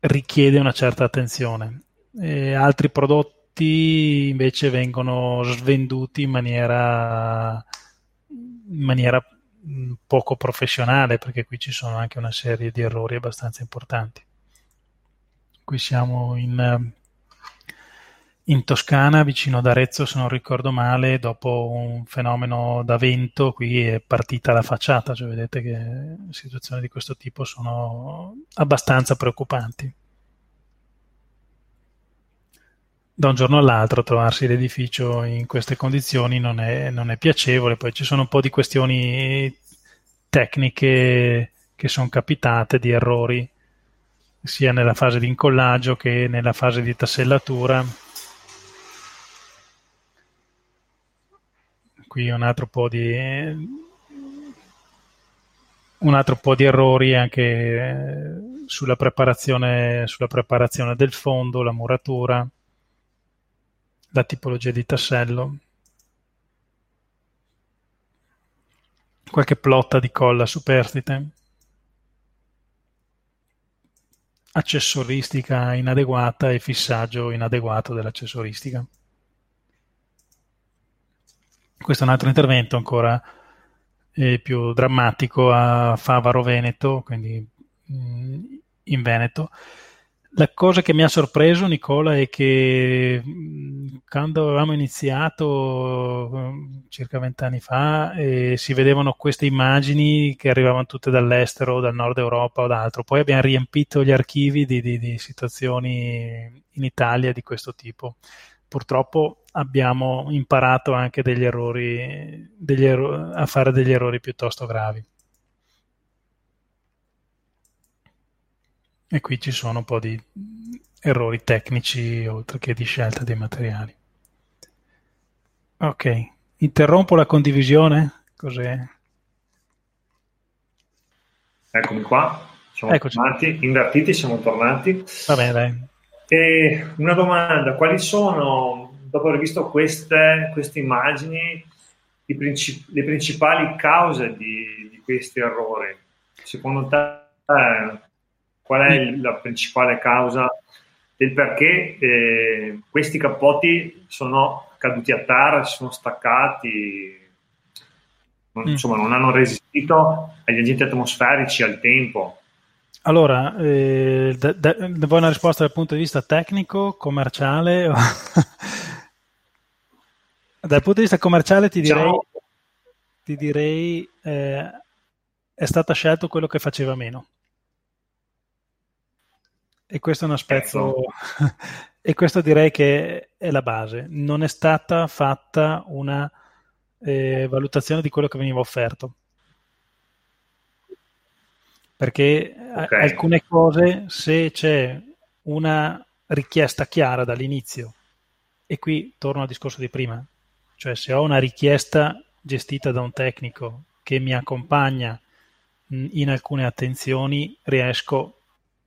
richiede una certa attenzione e altri prodotti invece vengono svenduti in maniera, in maniera mh, poco professionale, perché qui ci sono anche una serie di errori abbastanza importanti. Qui siamo in, in Toscana, vicino ad Arezzo, se non ricordo male, dopo un fenomeno da vento, qui è partita la facciata, cioè vedete che situazioni di questo tipo sono abbastanza preoccupanti. da un giorno all'altro trovarsi l'edificio in queste condizioni non è, non è piacevole. Poi ci sono un po' di questioni tecniche che sono capitate, di errori, sia nella fase di incollaggio che nella fase di tassellatura. Qui un altro po' di un altro po' di errori anche sulla preparazione, sulla preparazione del fondo, la muratura la tipologia di tassello, qualche plotta di colla superstite, accessoristica inadeguata e fissaggio inadeguato dell'accessoristica. Questo è un altro intervento ancora eh, più drammatico a Favaro Veneto, quindi mh, mm, in Veneto, la cosa che mi ha sorpreso, Nicola, è che quando avevamo iniziato circa vent'anni fa eh, si vedevano queste immagini che arrivavano tutte dall'estero, dal nord Europa o da altro. Poi abbiamo riempito gli archivi di, di, di situazioni in Italia di questo tipo. Purtroppo abbiamo imparato anche degli errori, degli erro- a fare degli errori piuttosto gravi. E qui ci sono un po' di errori tecnici oltre che di scelta dei materiali. Ok, interrompo la condivisione. Cos'è? Eccomi qua, siamo Eccoci. tornati, invertiti, siamo tornati. Va bene, dai. E una domanda, quali sono, dopo aver visto queste, queste immagini, princip- le principali cause di, di questi errori? Secondo te Qual è la principale causa del perché eh, questi cappotti sono caduti a terra, si sono staccati, non, mm. insomma non hanno resistito agli agenti atmosferici al tempo? Allora, eh, da, da, vuoi una risposta dal punto di vista tecnico, commerciale? dal punto di vista commerciale ti direi, diciamo... ti direi eh, è stato scelto quello che faceva meno. E questo è un aspetto, ecco. e questo direi che è la base. Non è stata fatta una eh, valutazione di quello che veniva offerto. Perché okay. alcune cose, se c'è una richiesta chiara dall'inizio, e qui torno al discorso di prima, cioè se ho una richiesta gestita da un tecnico che mi accompagna in alcune attenzioni, riesco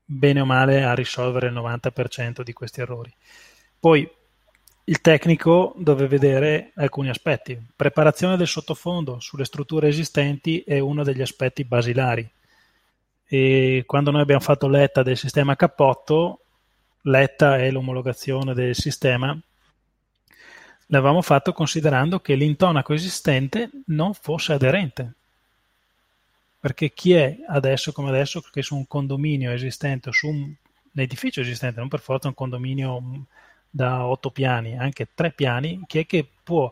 bene o male a risolvere il 90% di questi errori. Poi il tecnico deve vedere alcuni aspetti. Preparazione del sottofondo sulle strutture esistenti è uno degli aspetti basilari. E quando noi abbiamo fatto l'ETA del sistema cappotto, l'ETA è l'omologazione del sistema, l'avevamo fatto considerando che l'intonaco esistente non fosse aderente. Perché chi è adesso come adesso che su un condominio esistente, su un, edificio esistente, non per forza un condominio da otto piani, anche tre piani, chi è che può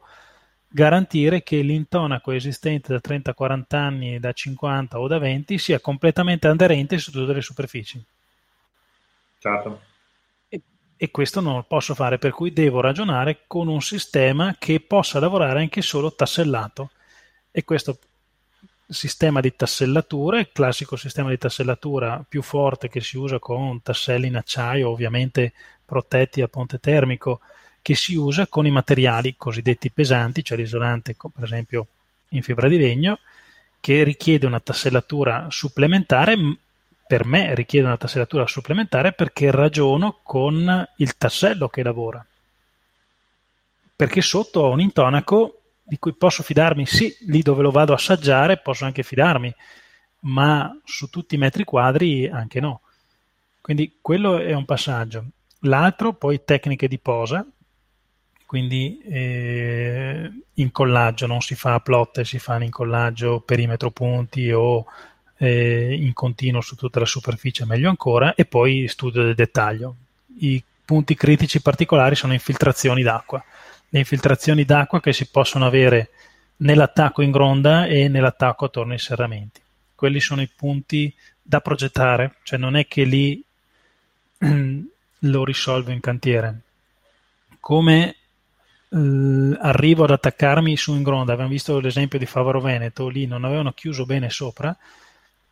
garantire che l'intonaco esistente da 30-40 anni, da 50 o da 20 sia completamente aderente su tutte le superfici. Certo. E, e questo non lo posso fare, per cui devo ragionare con un sistema che possa lavorare anche solo tassellato. E questo sistema di tassellatura, il classico sistema di tassellatura più forte che si usa con tasselli in acciaio, ovviamente protetti a ponte termico, che si usa con i materiali cosiddetti pesanti, cioè l'isolante per esempio in fibra di legno, che richiede una tassellatura supplementare, per me richiede una tassellatura supplementare perché ragiono con il tassello che lavora. Perché sotto ho un intonaco di cui posso fidarmi, sì, lì dove lo vado a assaggiare posso anche fidarmi, ma su tutti i metri quadri anche no. Quindi quello è un passaggio. L'altro, poi tecniche di posa, quindi eh, incollaggio, non si fa a plotte, si fa in incollaggio perimetro punti o eh, in continuo su tutta la superficie, meglio ancora, e poi studio del dettaglio. I punti critici particolari sono infiltrazioni d'acqua. Le infiltrazioni d'acqua che si possono avere nell'attacco in gronda e nell'attacco attorno ai serramenti. Quelli sono i punti da progettare, cioè non è che lì lo risolvo in cantiere. Come eh, arrivo ad attaccarmi su in gronda, abbiamo visto l'esempio di Favaro Veneto, lì non avevano chiuso bene sopra.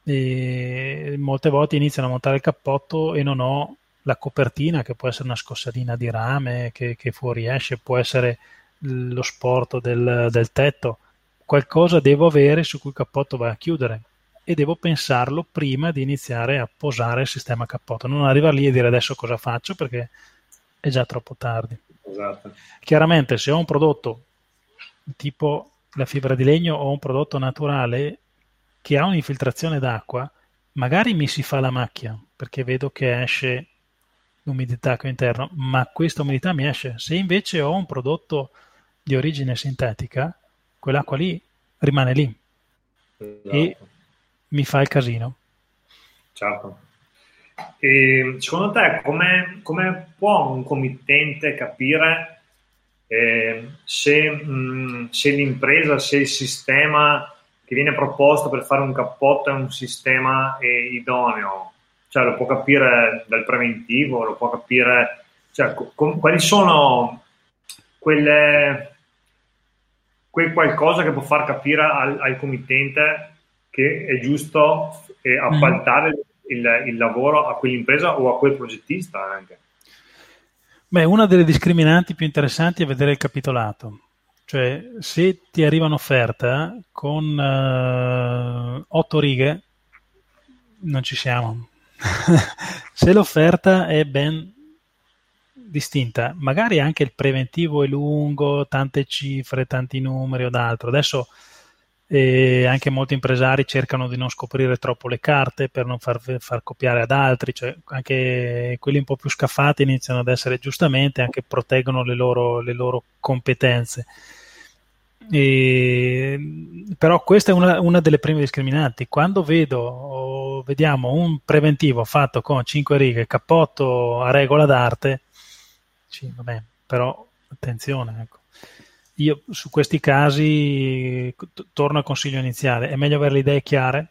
E molte volte iniziano a montare il cappotto e non ho la copertina che può essere una scossadina di rame che, che fuoriesce, può essere lo sporto del, del tetto, qualcosa devo avere su cui il cappotto va a chiudere e devo pensarlo prima di iniziare a posare il sistema cappotto, non arrivare lì e dire adesso cosa faccio perché è già troppo tardi. Esatto. Chiaramente se ho un prodotto tipo la fibra di legno o un prodotto naturale che ha un'infiltrazione d'acqua, magari mi si fa la macchia perché vedo che esce l'umidità qui interno, ma questa umidità mi esce. Se invece ho un prodotto di origine sintetica, quell'acqua lì rimane lì esatto. e mi fa il casino. Certo. E secondo te come, come può un committente capire eh, se, mh, se, l'impresa, se il sistema che viene proposto per fare un cappotto è un sistema eh, idoneo? Cioè lo può capire dal preventivo, lo può capire... Cioè, com- quali sono quelle, quel qualcosa che può far capire al, al committente che è giusto eh, appaltare mm. Il, il, lavoro a quell'impresa o a quel progettista anche. Beh, una delle discriminanti più interessanti è vedere il capitolato. Cioè, se ti arriva un'offerta con uh, otto righe, non ci siamo. se l'offerta è ben distinta, magari anche il preventivo è lungo, tante cifre, tanti numeri o d'altro. Adesso e anche molti impresari cercano di non scoprire troppo le carte per non far, far, copiare ad altri, cioè anche quelli un po' più scaffati iniziano ad essere giustamente, anche proteggono le loro, le loro competenze. E, però questa è una, una, delle prime discriminanti. Quando vedo vediamo un preventivo fatto con 5 righe, cappotto a regola d'arte, sì, vabbè, però attenzione, ecco io su questi casi t- torno al consiglio iniziale, è meglio avere le idee chiare.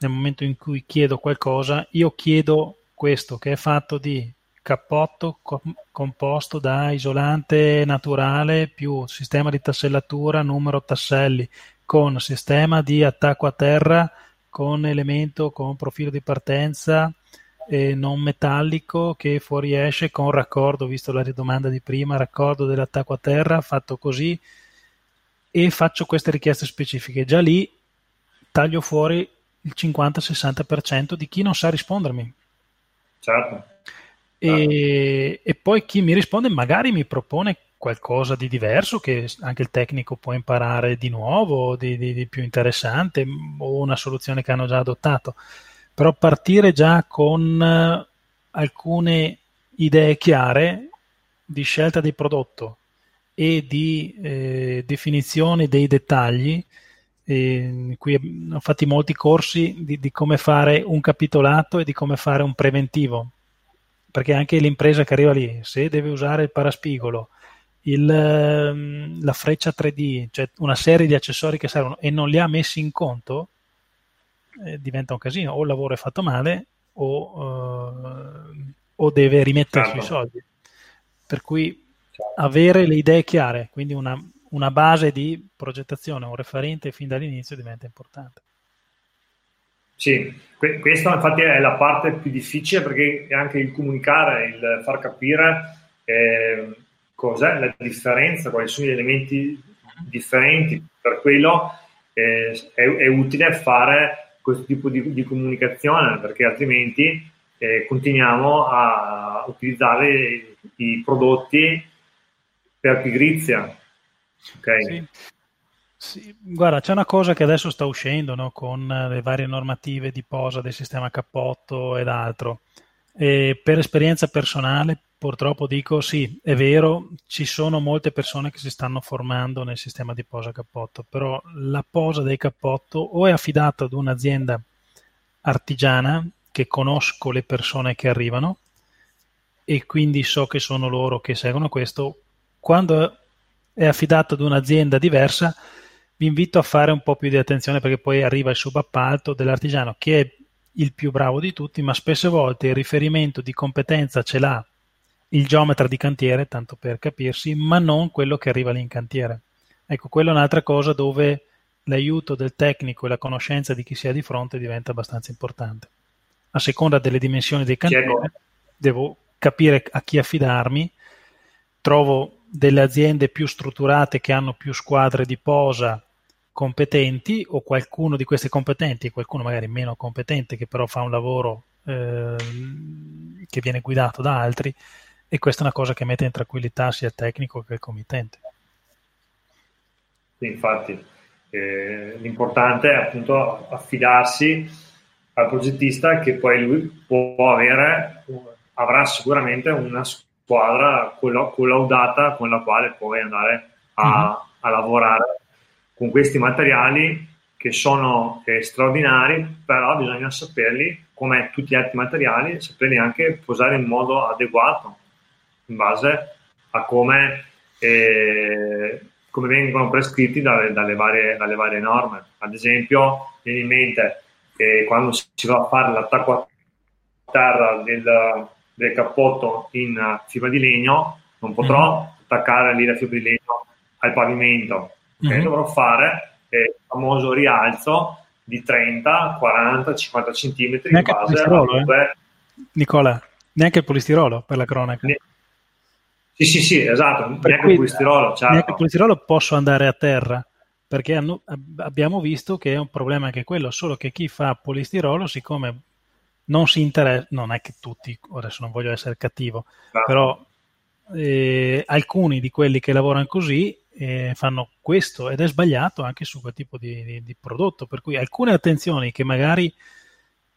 Nel momento in cui chiedo qualcosa, io chiedo questo che è fatto di cappotto co- composto da isolante naturale più sistema di tassellatura numero tasselli con sistema di attacco a terra con elemento con profilo di partenza eh, non metallico che fuoriesce con raccordo, visto la domanda di prima, raccordo dell'attacco a terra fatto così e faccio queste richieste specifiche. Già lì taglio fuori il 50-60% di chi non sa rispondermi. Certo. E, e, poi chi mi risponde magari mi propone qualcosa di diverso che anche il tecnico può imparare di nuovo, di, di, di più interessante o una soluzione che hanno già adottato però partire già con eh, alcune idee chiare di scelta del prodotto e di eh, definizione dei dettagli. Eh, qui ho fatto molti corsi di, di, come fare un capitolato e di come fare un preventivo, perché anche l'impresa che arriva lì, se deve usare il paraspigolo, il, ehm, la freccia 3D, cioè una serie di accessori che servono e non li ha messi in conto, eh, diventa un casino, o il lavoro è fatto male o, uh, o deve rimettersi certo. i soldi. Per cui certo. avere le idee chiare, quindi una, una base di progettazione, un referente fin dall'inizio diventa importante. Sì, que- questa infatti è la parte più difficile perché è anche il comunicare, il far capire eh, cos'è la differenza, quali sono gli elementi differenti. Per quello eh, è, è, utile fare questo tipo di, di comunicazione perché altrimenti eh, continuiamo a utilizzare i prodotti per pigrizia. Okay? Sì. Sì, guarda, c'è una cosa che adesso sta uscendo no? con le varie normative di posa del sistema cappotto ed altro. E per esperienza personale, purtroppo dico sì, è vero, ci sono molte persone che si stanno formando nel sistema di posa cappotto, però la posa del cappotto o è affidata ad un'azienda artigiana che conosco le persone che arrivano e quindi so che sono loro che seguono questo, quando è affidato ad un'azienda diversa vi invito a fare un po' più di attenzione perché poi arriva il subappalto dell'artigiano che è il più bravo di tutti, ma spesse volte il riferimento di competenza ce l'ha il geometra di cantiere, tanto per capirsi, ma non quello che arriva lì in cantiere. Ecco, quella è un'altra cosa dove l'aiuto del tecnico e la conoscenza di chi si ha di fronte diventa abbastanza importante. A seconda delle dimensioni dei cantieri, devo capire a chi affidarmi, trovo delle aziende più strutturate che hanno più squadre di posa competenti o qualcuno di queste competenti qualcuno magari meno competente che però fa un lavoro eh, che viene guidato da altri e questa è una cosa che mette in tranquillità sia il tecnico che il committente. Sì, infatti, eh, l'importante è appunto affidarsi al progettista che poi lui può avere, avrà sicuramente una squadra collaudata con la quale puoi andare a, mm-hmm. a lavorare con questi materiali che sono eh, straordinari, però bisogna saperli, come tutti gli altri materiali, saperli anche posare in modo adeguato, in base a come, eh, come vengono prescritti dalle, dalle, varie, dalle, varie, norme. Ad esempio, viene in mente che quando si va a fare l'attacco a terra del, del cappotto in fibra di legno, non potrò mm-hmm. attaccare lì la fibra di legno al pavimento, mm-hmm. dovrò fare il famoso rialzo di 30, 40, 50 centimetri in base a dove... Eh? Nicola, neanche il polistirolo per la cronaca. Ne... Sì, sì, sì, esatto, per neanche il polistirolo. Certo. Neanche il polistirolo posso andare a terra perché hanno, abbiamo visto che è un problema anche quello, solo che chi fa polistirolo, siccome non si interessa, non è che tutti, adesso non voglio essere cattivo, ah. però eh, alcuni di quelli che lavorano così eh, fanno questo ed è sbagliato anche su quel tipo di, di, di prodotto. Per cui alcune attenzioni che magari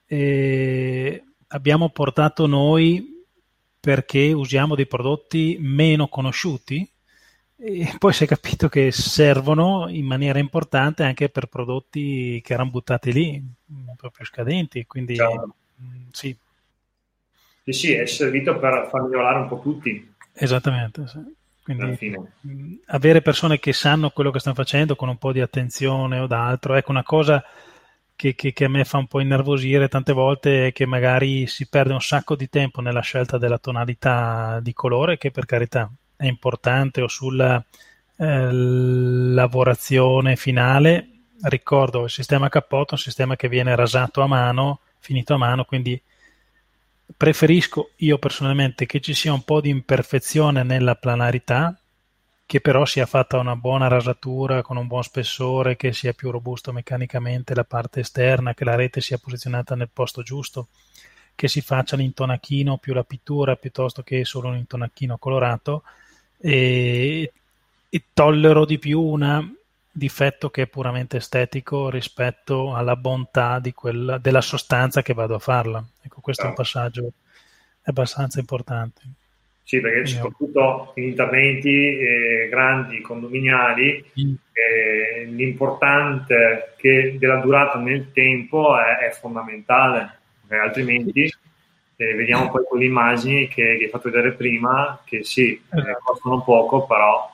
eh, abbiamo portato noi perché usiamo dei prodotti meno conosciuti e poi si è capito che servono in maniera importante anche per prodotti che erano buttati lì, proprio scadenti. Quindi Ciao. mm, sì. Sì, sì, è servito per far migliorare un po' tutti. Esattamente, sì. Quindi avere persone che sanno quello che stanno facendo con un po' di attenzione o d'altro, ecco una cosa che, che, che, a me fa un po' innervosire tante volte è che magari si perde un sacco di tempo nella scelta della tonalità di colore, che per carità è importante, o sulla eh, lavorazione finale. Ricordo il sistema cappotto è un sistema che viene rasato a mano, finito a mano, quindi preferisco io personalmente che ci sia un po' di imperfezione nella planarità, che però sia fatta una buona rasatura con un buon spessore, che sia più robusto meccanicamente la parte esterna, che la rete sia posizionata nel posto giusto, che si faccia l'intonachino più la pittura piuttosto che solo un intonachino colorato e, e tollero di più una difetto che è puramente estetico rispetto alla bontà quella, della sostanza che vado a farla. Ecco, questo oh. è un passaggio abbastanza importante. Sì, perché Quindi, soprattutto in interventi eh, grandi, condominiali, mm. eh, l'importante che della durata nel tempo è, è fondamentale, altrimenti eh, vediamo poi con le immagini che, che hai fatto vedere prima, che sì, eh, esatto. costano poco, però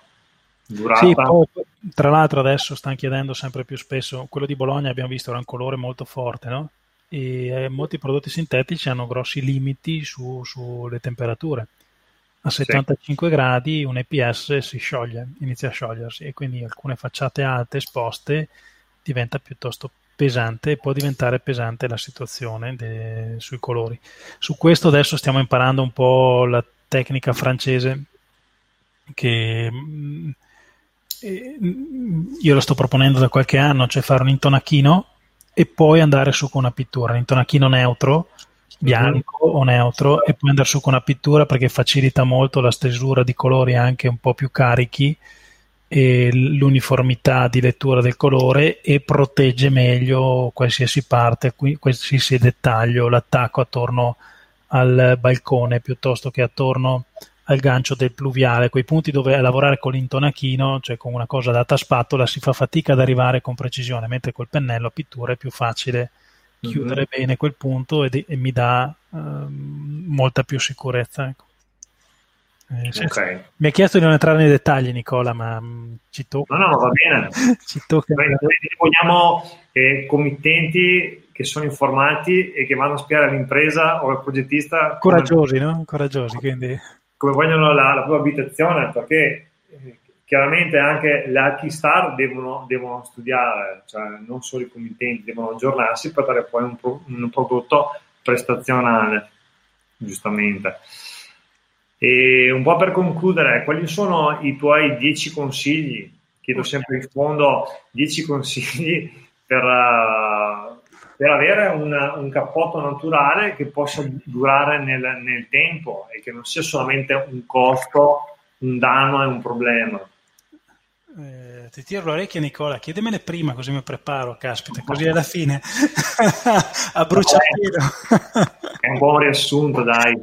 durata... Sì, poi, tra l'altro adesso stanno chiedendo sempre più spesso, quello di Bologna abbiamo visto era un colore molto forte, no? E eh, molti prodotti sintetici hanno grossi limiti su, sulle temperature. A 75 sì. gradi un EPS si scioglie, inizia a sciogliersi e quindi alcune facciate alte esposte diventa piuttosto pesante e può diventare pesante la situazione de- sui colori. Su questo adesso stiamo imparando un po' la tecnica francese che mh, io lo sto proponendo da qualche anno, cioè fare un intonachino e poi andare su con una pittura, un intonachino neutro, bianco mm-hmm. o neutro, e poi andare su con una pittura perché facilita molto la stesura di colori anche un po' più carichi e l'uniformità di lettura del colore e protegge meglio qualsiasi parte, qualsiasi dettaglio, l'attacco attorno al balcone piuttosto che attorno al gancio del pluviale, quei punti dove a lavorare con l'intonachino, cioè con una cosa data a spatola, si fa fatica ad arrivare con precisione, mentre col pennello a pittura è più facile chiudere mm-hmm. bene quel punto e, e mi dà uh, molta più sicurezza. Ecco. Eh, okay. Mi ha chiesto di non entrare nei dettagli, Nicola, ma mh, mm, ci tocca. No, no, va bene. ci tocca. Noi, vogliamo eh, committenti che sono informati e che vanno a spiare all'impresa o al progettista. Coraggiosi, come, no? Coraggiosi, quindi. Come vogliono la, la propria abitazione, perché chiaramente anche le Star devono, devono, studiare, cioè non solo i committenti, devono aggiornarsi per dare poi un, pro, un prodotto prestazionale, giustamente. E un po' per concludere, quali sono i tuoi 10 consigli? Chiedo sempre in fondo 10 consigli per, per avere un, un, cappotto naturale che possa durare nel, nel tempo e che non sia solamente un costo, un danno e un problema. Eh, ti tiro l'orecchia Nicola, chiedemele prima così mi preparo, caspita, così alla fine a bruciapelo. È un buon riassunto, dai.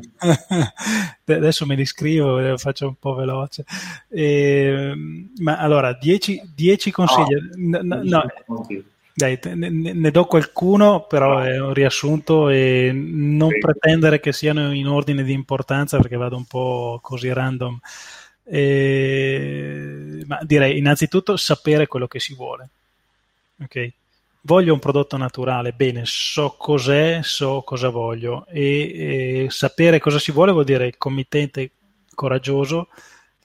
Adesso me li scrivo, lo faccio un po' veloce. Eh, ma allora, 10 consigli. No, no, no, dai, ne, ne, do qualcuno, però è un riassunto e non sì. pretendere che siano in ordine di importanza perché vado un po' così random. Eh, ma direi innanzitutto sapere quello che si vuole. Ok? Voglio un prodotto naturale, bene, so cos'è, so cosa voglio e, e sapere cosa si vuole vuol dire il committente coraggioso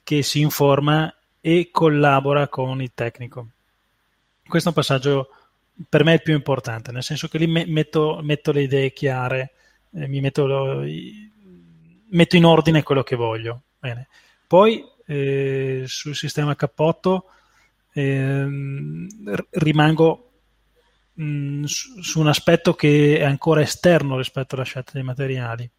che si informa e collabora con il tecnico. Questo è un passaggio per me il più importante, nel senso che lì metto, metto le idee chiare, eh, metto, lo, metto in ordine quello che voglio. Bene. Poi eh, sul sistema cappotto eh, rimango mh, mm, su, un aspetto che è ancora esterno rispetto alla scelta dei materiali.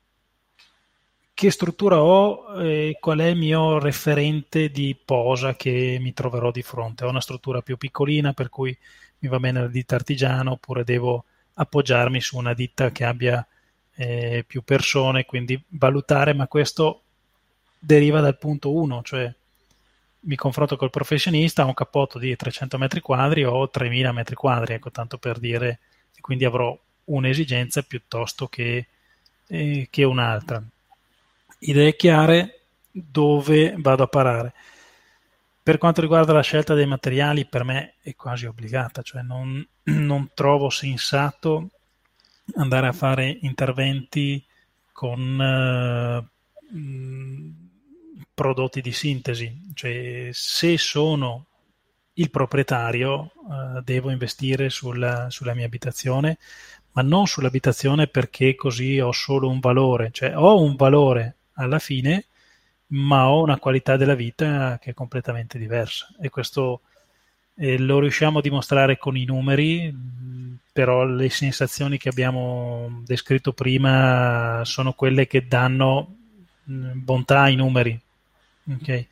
Che struttura ho e qual è il mio referente di posa che mi troverò di fronte? Ho una struttura più piccolina per cui mi va bene la ditta artigiana oppure devo appoggiarmi su una ditta che abbia eh, più persone, quindi valutare, ma questo deriva dal punto 1, cioè mi confronto col professionista, ho un cappotto di 300 metri quadri o 3000 metri quadri, ecco tanto per dire, quindi avrò un'esigenza piuttosto che, eh, che un'altra. Idee chiare dove vado a parare. Per quanto riguarda la scelta dei materiali, per me è quasi obbligata, cioè non, non trovo sensato andare a fare interventi con eh, prodotti di sintesi, cioè se sono il proprietario eh, devo investire sulla, sulla, mia abitazione, ma non sull'abitazione perché così ho solo un valore, cioè ho un valore alla fine ma ho una qualità della vita che è completamente diversa. E questo eh, lo riusciamo a dimostrare con i numeri, però le sensazioni che abbiamo descritto prima sono quelle che danno bontà ai numeri. Okay?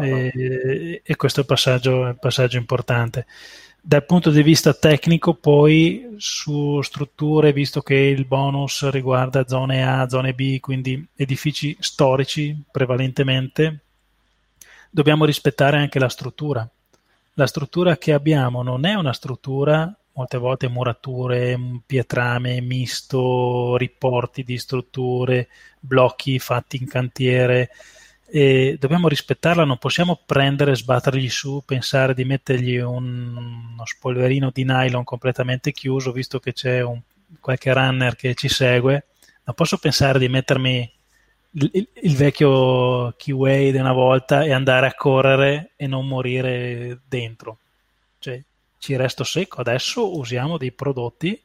E, e, questo è il passaggio, il passaggio importante. Dal punto di vista tecnico, poi su strutture, visto che il bonus riguarda zone A, zone B, quindi edifici storici prevalentemente, dobbiamo rispettare anche la struttura. La struttura che abbiamo non è una struttura, molte volte murature, pietrame, misto, riporti di strutture, blocchi fatti in cantiere, e dobbiamo rispettarla, non possiamo prendere, sbattergli su, pensare di mettergli un, uno spolverino di nylon completamente chiuso, visto che c'è un, qualche runner che ci segue, non posso pensare di mettermi il, il, il vecchio keyway di una volta e andare a correre e non morire dentro. Cioè, ci resto secco. Adesso usiamo dei prodotti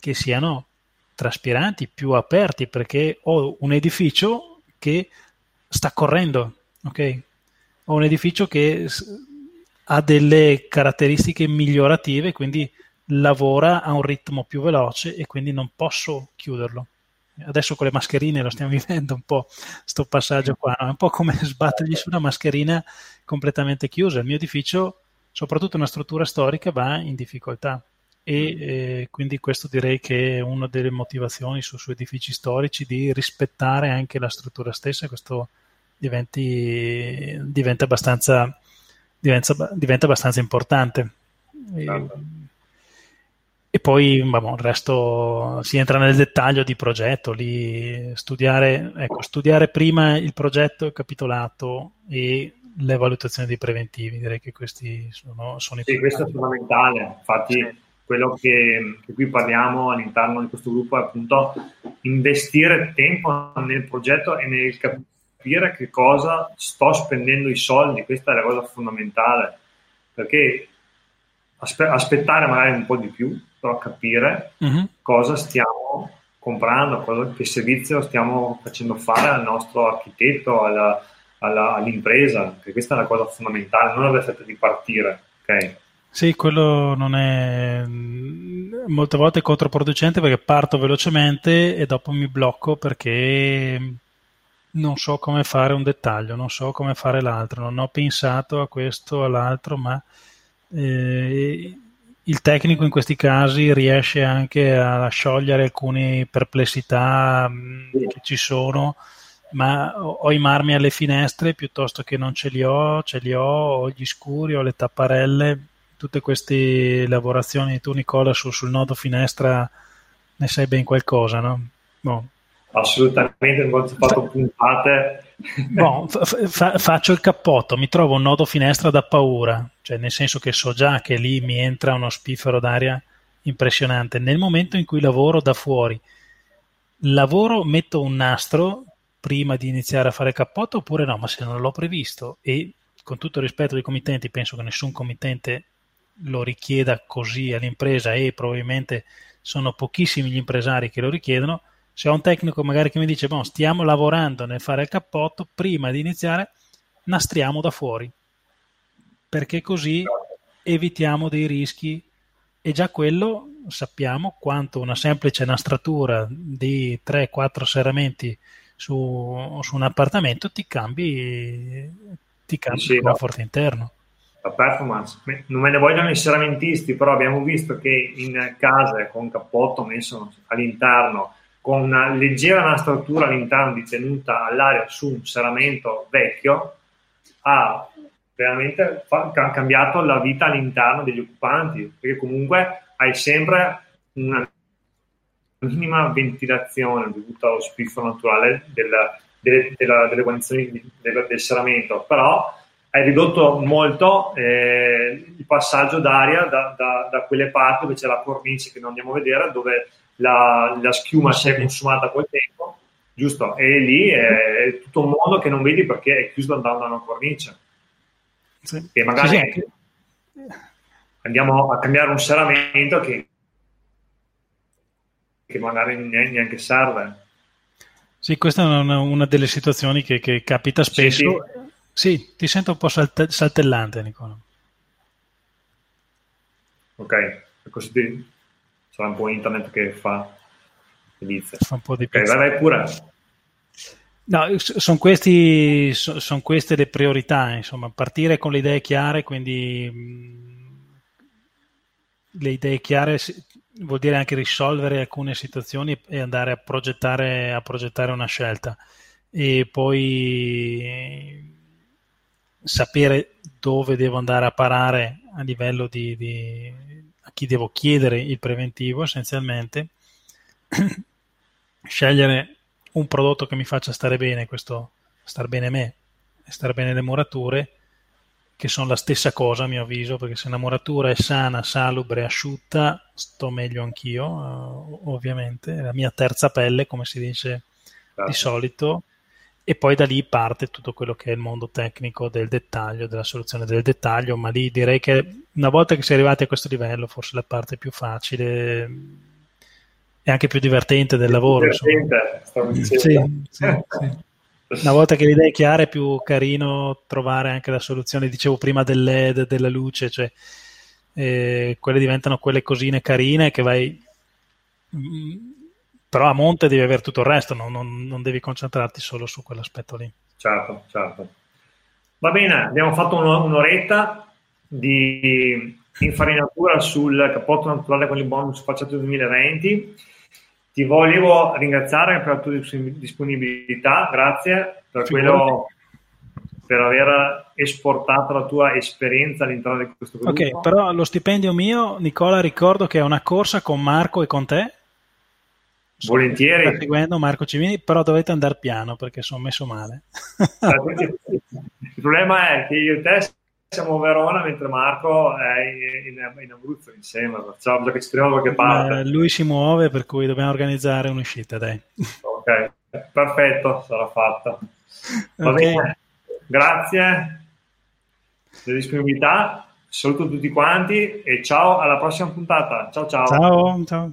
che siano traspiranti, più aperti, perché ho un edificio che sta correndo, ok? Ho un edificio che ha delle caratteristiche migliorative, quindi lavora a un ritmo più veloce e quindi non posso chiuderlo. Adesso con le mascherine lo stiamo vivendo un po' questo passaggio qua, no? è un po' come sbattergli su una mascherina completamente chiusa. Il mio edificio, soprattutto una struttura storica, va in difficoltà. e eh, quindi questo direi che è una delle motivazioni su, su, edifici storici di rispettare anche la struttura stessa, questo diventi, diventa, abbastanza, diventa, diventa abbastanza importante. E, e poi il resto si entra nel dettaglio di progetto, lì studiare, ecco, studiare prima il progetto, il capitolato e le valutazioni dei preventivi, direi che questi sono, sono i Sì, questo è fondamentale, infatti sì. quello che, che, qui parliamo all'interno di questo gruppo è appunto investire tempo nel progetto e nel capire che cosa sto spendendo i soldi, questa è la cosa fondamentale, perché aspe- aspettare magari un po' di più, però capire uh-huh. cosa stiamo comprando, cosa, che servizio stiamo facendo fare al nostro architetto, alla, alla, all'impresa, perché questa è la cosa fondamentale, non avere fretta di partire, ok? Sì, quello non è molte volte controproducente perché parto velocemente e dopo mi blocco perché non so come fare un dettaglio, non so come fare l'altro, non ho pensato a questo o all'altro, ma eh, il tecnico in questi casi riesce anche a sciogliere alcune perplessità mh, mm, che ci sono, ma ho i marmi alle finestre piuttosto che non ce li ho, ce li ho, ho gli scuri, ho le tapparelle, tutte queste lavorazioni tu Nicola su, sul nodo finestra ne sai ben qualcosa, no? Boh. Assolutamente, non ho fatto puntate. Boh, fa, faccio il cappotto, mi trovo un nodo finestra da paura, cioè nel senso che so già che lì mi entra uno spiffero d'aria impressionante. Nel momento in cui lavoro da fuori, lavoro, metto un nastro prima di iniziare a fare il cappotto oppure no, ma se non l'ho previsto e con tutto il rispetto dei committenti, penso che nessun committente lo richieda così all'impresa e probabilmente sono pochissimi gli impresari che lo richiedono se ho un tecnico magari che mi dice, boh, stiamo lavorando nel fare il cappotto, prima di iniziare nastriamo da fuori, perché così evitiamo dei rischi. E già quello sappiamo quanto una semplice nastratura di 3-4 serramenti su, su, un appartamento ti cambi, ti cambi sì, il comfort interno. La performance. Non me ne vogliono i serramentisti, però abbiamo visto che in case con cappotto messo all'interno con una leggera nastratura all'interno di tenuta all'aria su un serramento vecchio, ha veramente fa- cambiato la vita all'interno degli occupanti, perché comunque hai sempre una minima ventilazione dovuta allo spiffo naturale della, delle, della, delle condizioni del, del serramento, però hai ridotto molto eh, il passaggio d'aria da, da, da, quelle parti dove c'è la cornice che non andiamo a vedere, dove la, la schiuma si è consumata col tempo, giusto? E lì è tutto un mondo che non vedi perché è chiuso da una cornice. Sì. E magari sì, sì. andiamo a cambiare un serramento che, che magari neanche serve. Sì, questa è una, una delle situazioni che, che capita spesso. Sì, sì. ti sento un po' salte, saltellante, Nicola. Ok, così sarà un po' internet che fa edizia. Fa un po' di okay, vai, vai pure. No, sono, questi, sono queste le priorità, insomma, partire con le idee chiare, quindi le idee chiare vuol dire anche risolvere alcune situazioni e andare a progettare, a progettare una scelta e poi sapere dove devo andare a parare a livello di, di chi devo chiedere il preventivo essenzialmente, scegliere un prodotto che mi faccia stare bene, questo star bene me e star bene le murature, che sono la stessa cosa a mio avviso, perché se una muratura è sana, salubre, asciutta, sto meglio anch'io, uh, ovviamente, la mia terza pelle, come si dice certo. di solito, e poi da lì parte tutto quello che è il mondo tecnico del dettaglio, della soluzione del dettaglio, ma lì direi che una volta che si è arrivati a questo livello, forse la parte più facile e anche più divertente del lavoro. Divertente, sì, sì, sì. Una volta che l'idea è chiara è più carino trovare anche la soluzione, dicevo prima del LED, della luce, cioè eh, quelle diventano quelle cosine carine che vai però a monte devi avere tutto il resto, non, non, non devi concentrarti solo su quell'aspetto lì. Certo, certo. Va bene, abbiamo fatto un'oretta di infarinatura sul cappotto naturale con il bonus facciato 2020. Ti volevo ringraziare per la tua disponibilità, grazie per quello per aver esportato la tua esperienza all'interno di questo gruppo. Ok, però lo stipendio mio, Nicola, ricordo che è una corsa con Marco e con te. Volentieri. Sto seguendo Marco Cimini, però dovete andare piano perché sono messo male. Il problema è che io e te siamo a Verona mentre Marco è in, in Abruzzo insieme, facciamo che ci troviamo da qualche parte. Eh, lui si muove per cui dobbiamo organizzare un'uscita, dai. Ok, perfetto, sarà fatta. Va okay. bene, grazie della disponibilità, saluto tutti quanti e ciao alla prossima puntata. Ciao ciao. Ciao, ciao.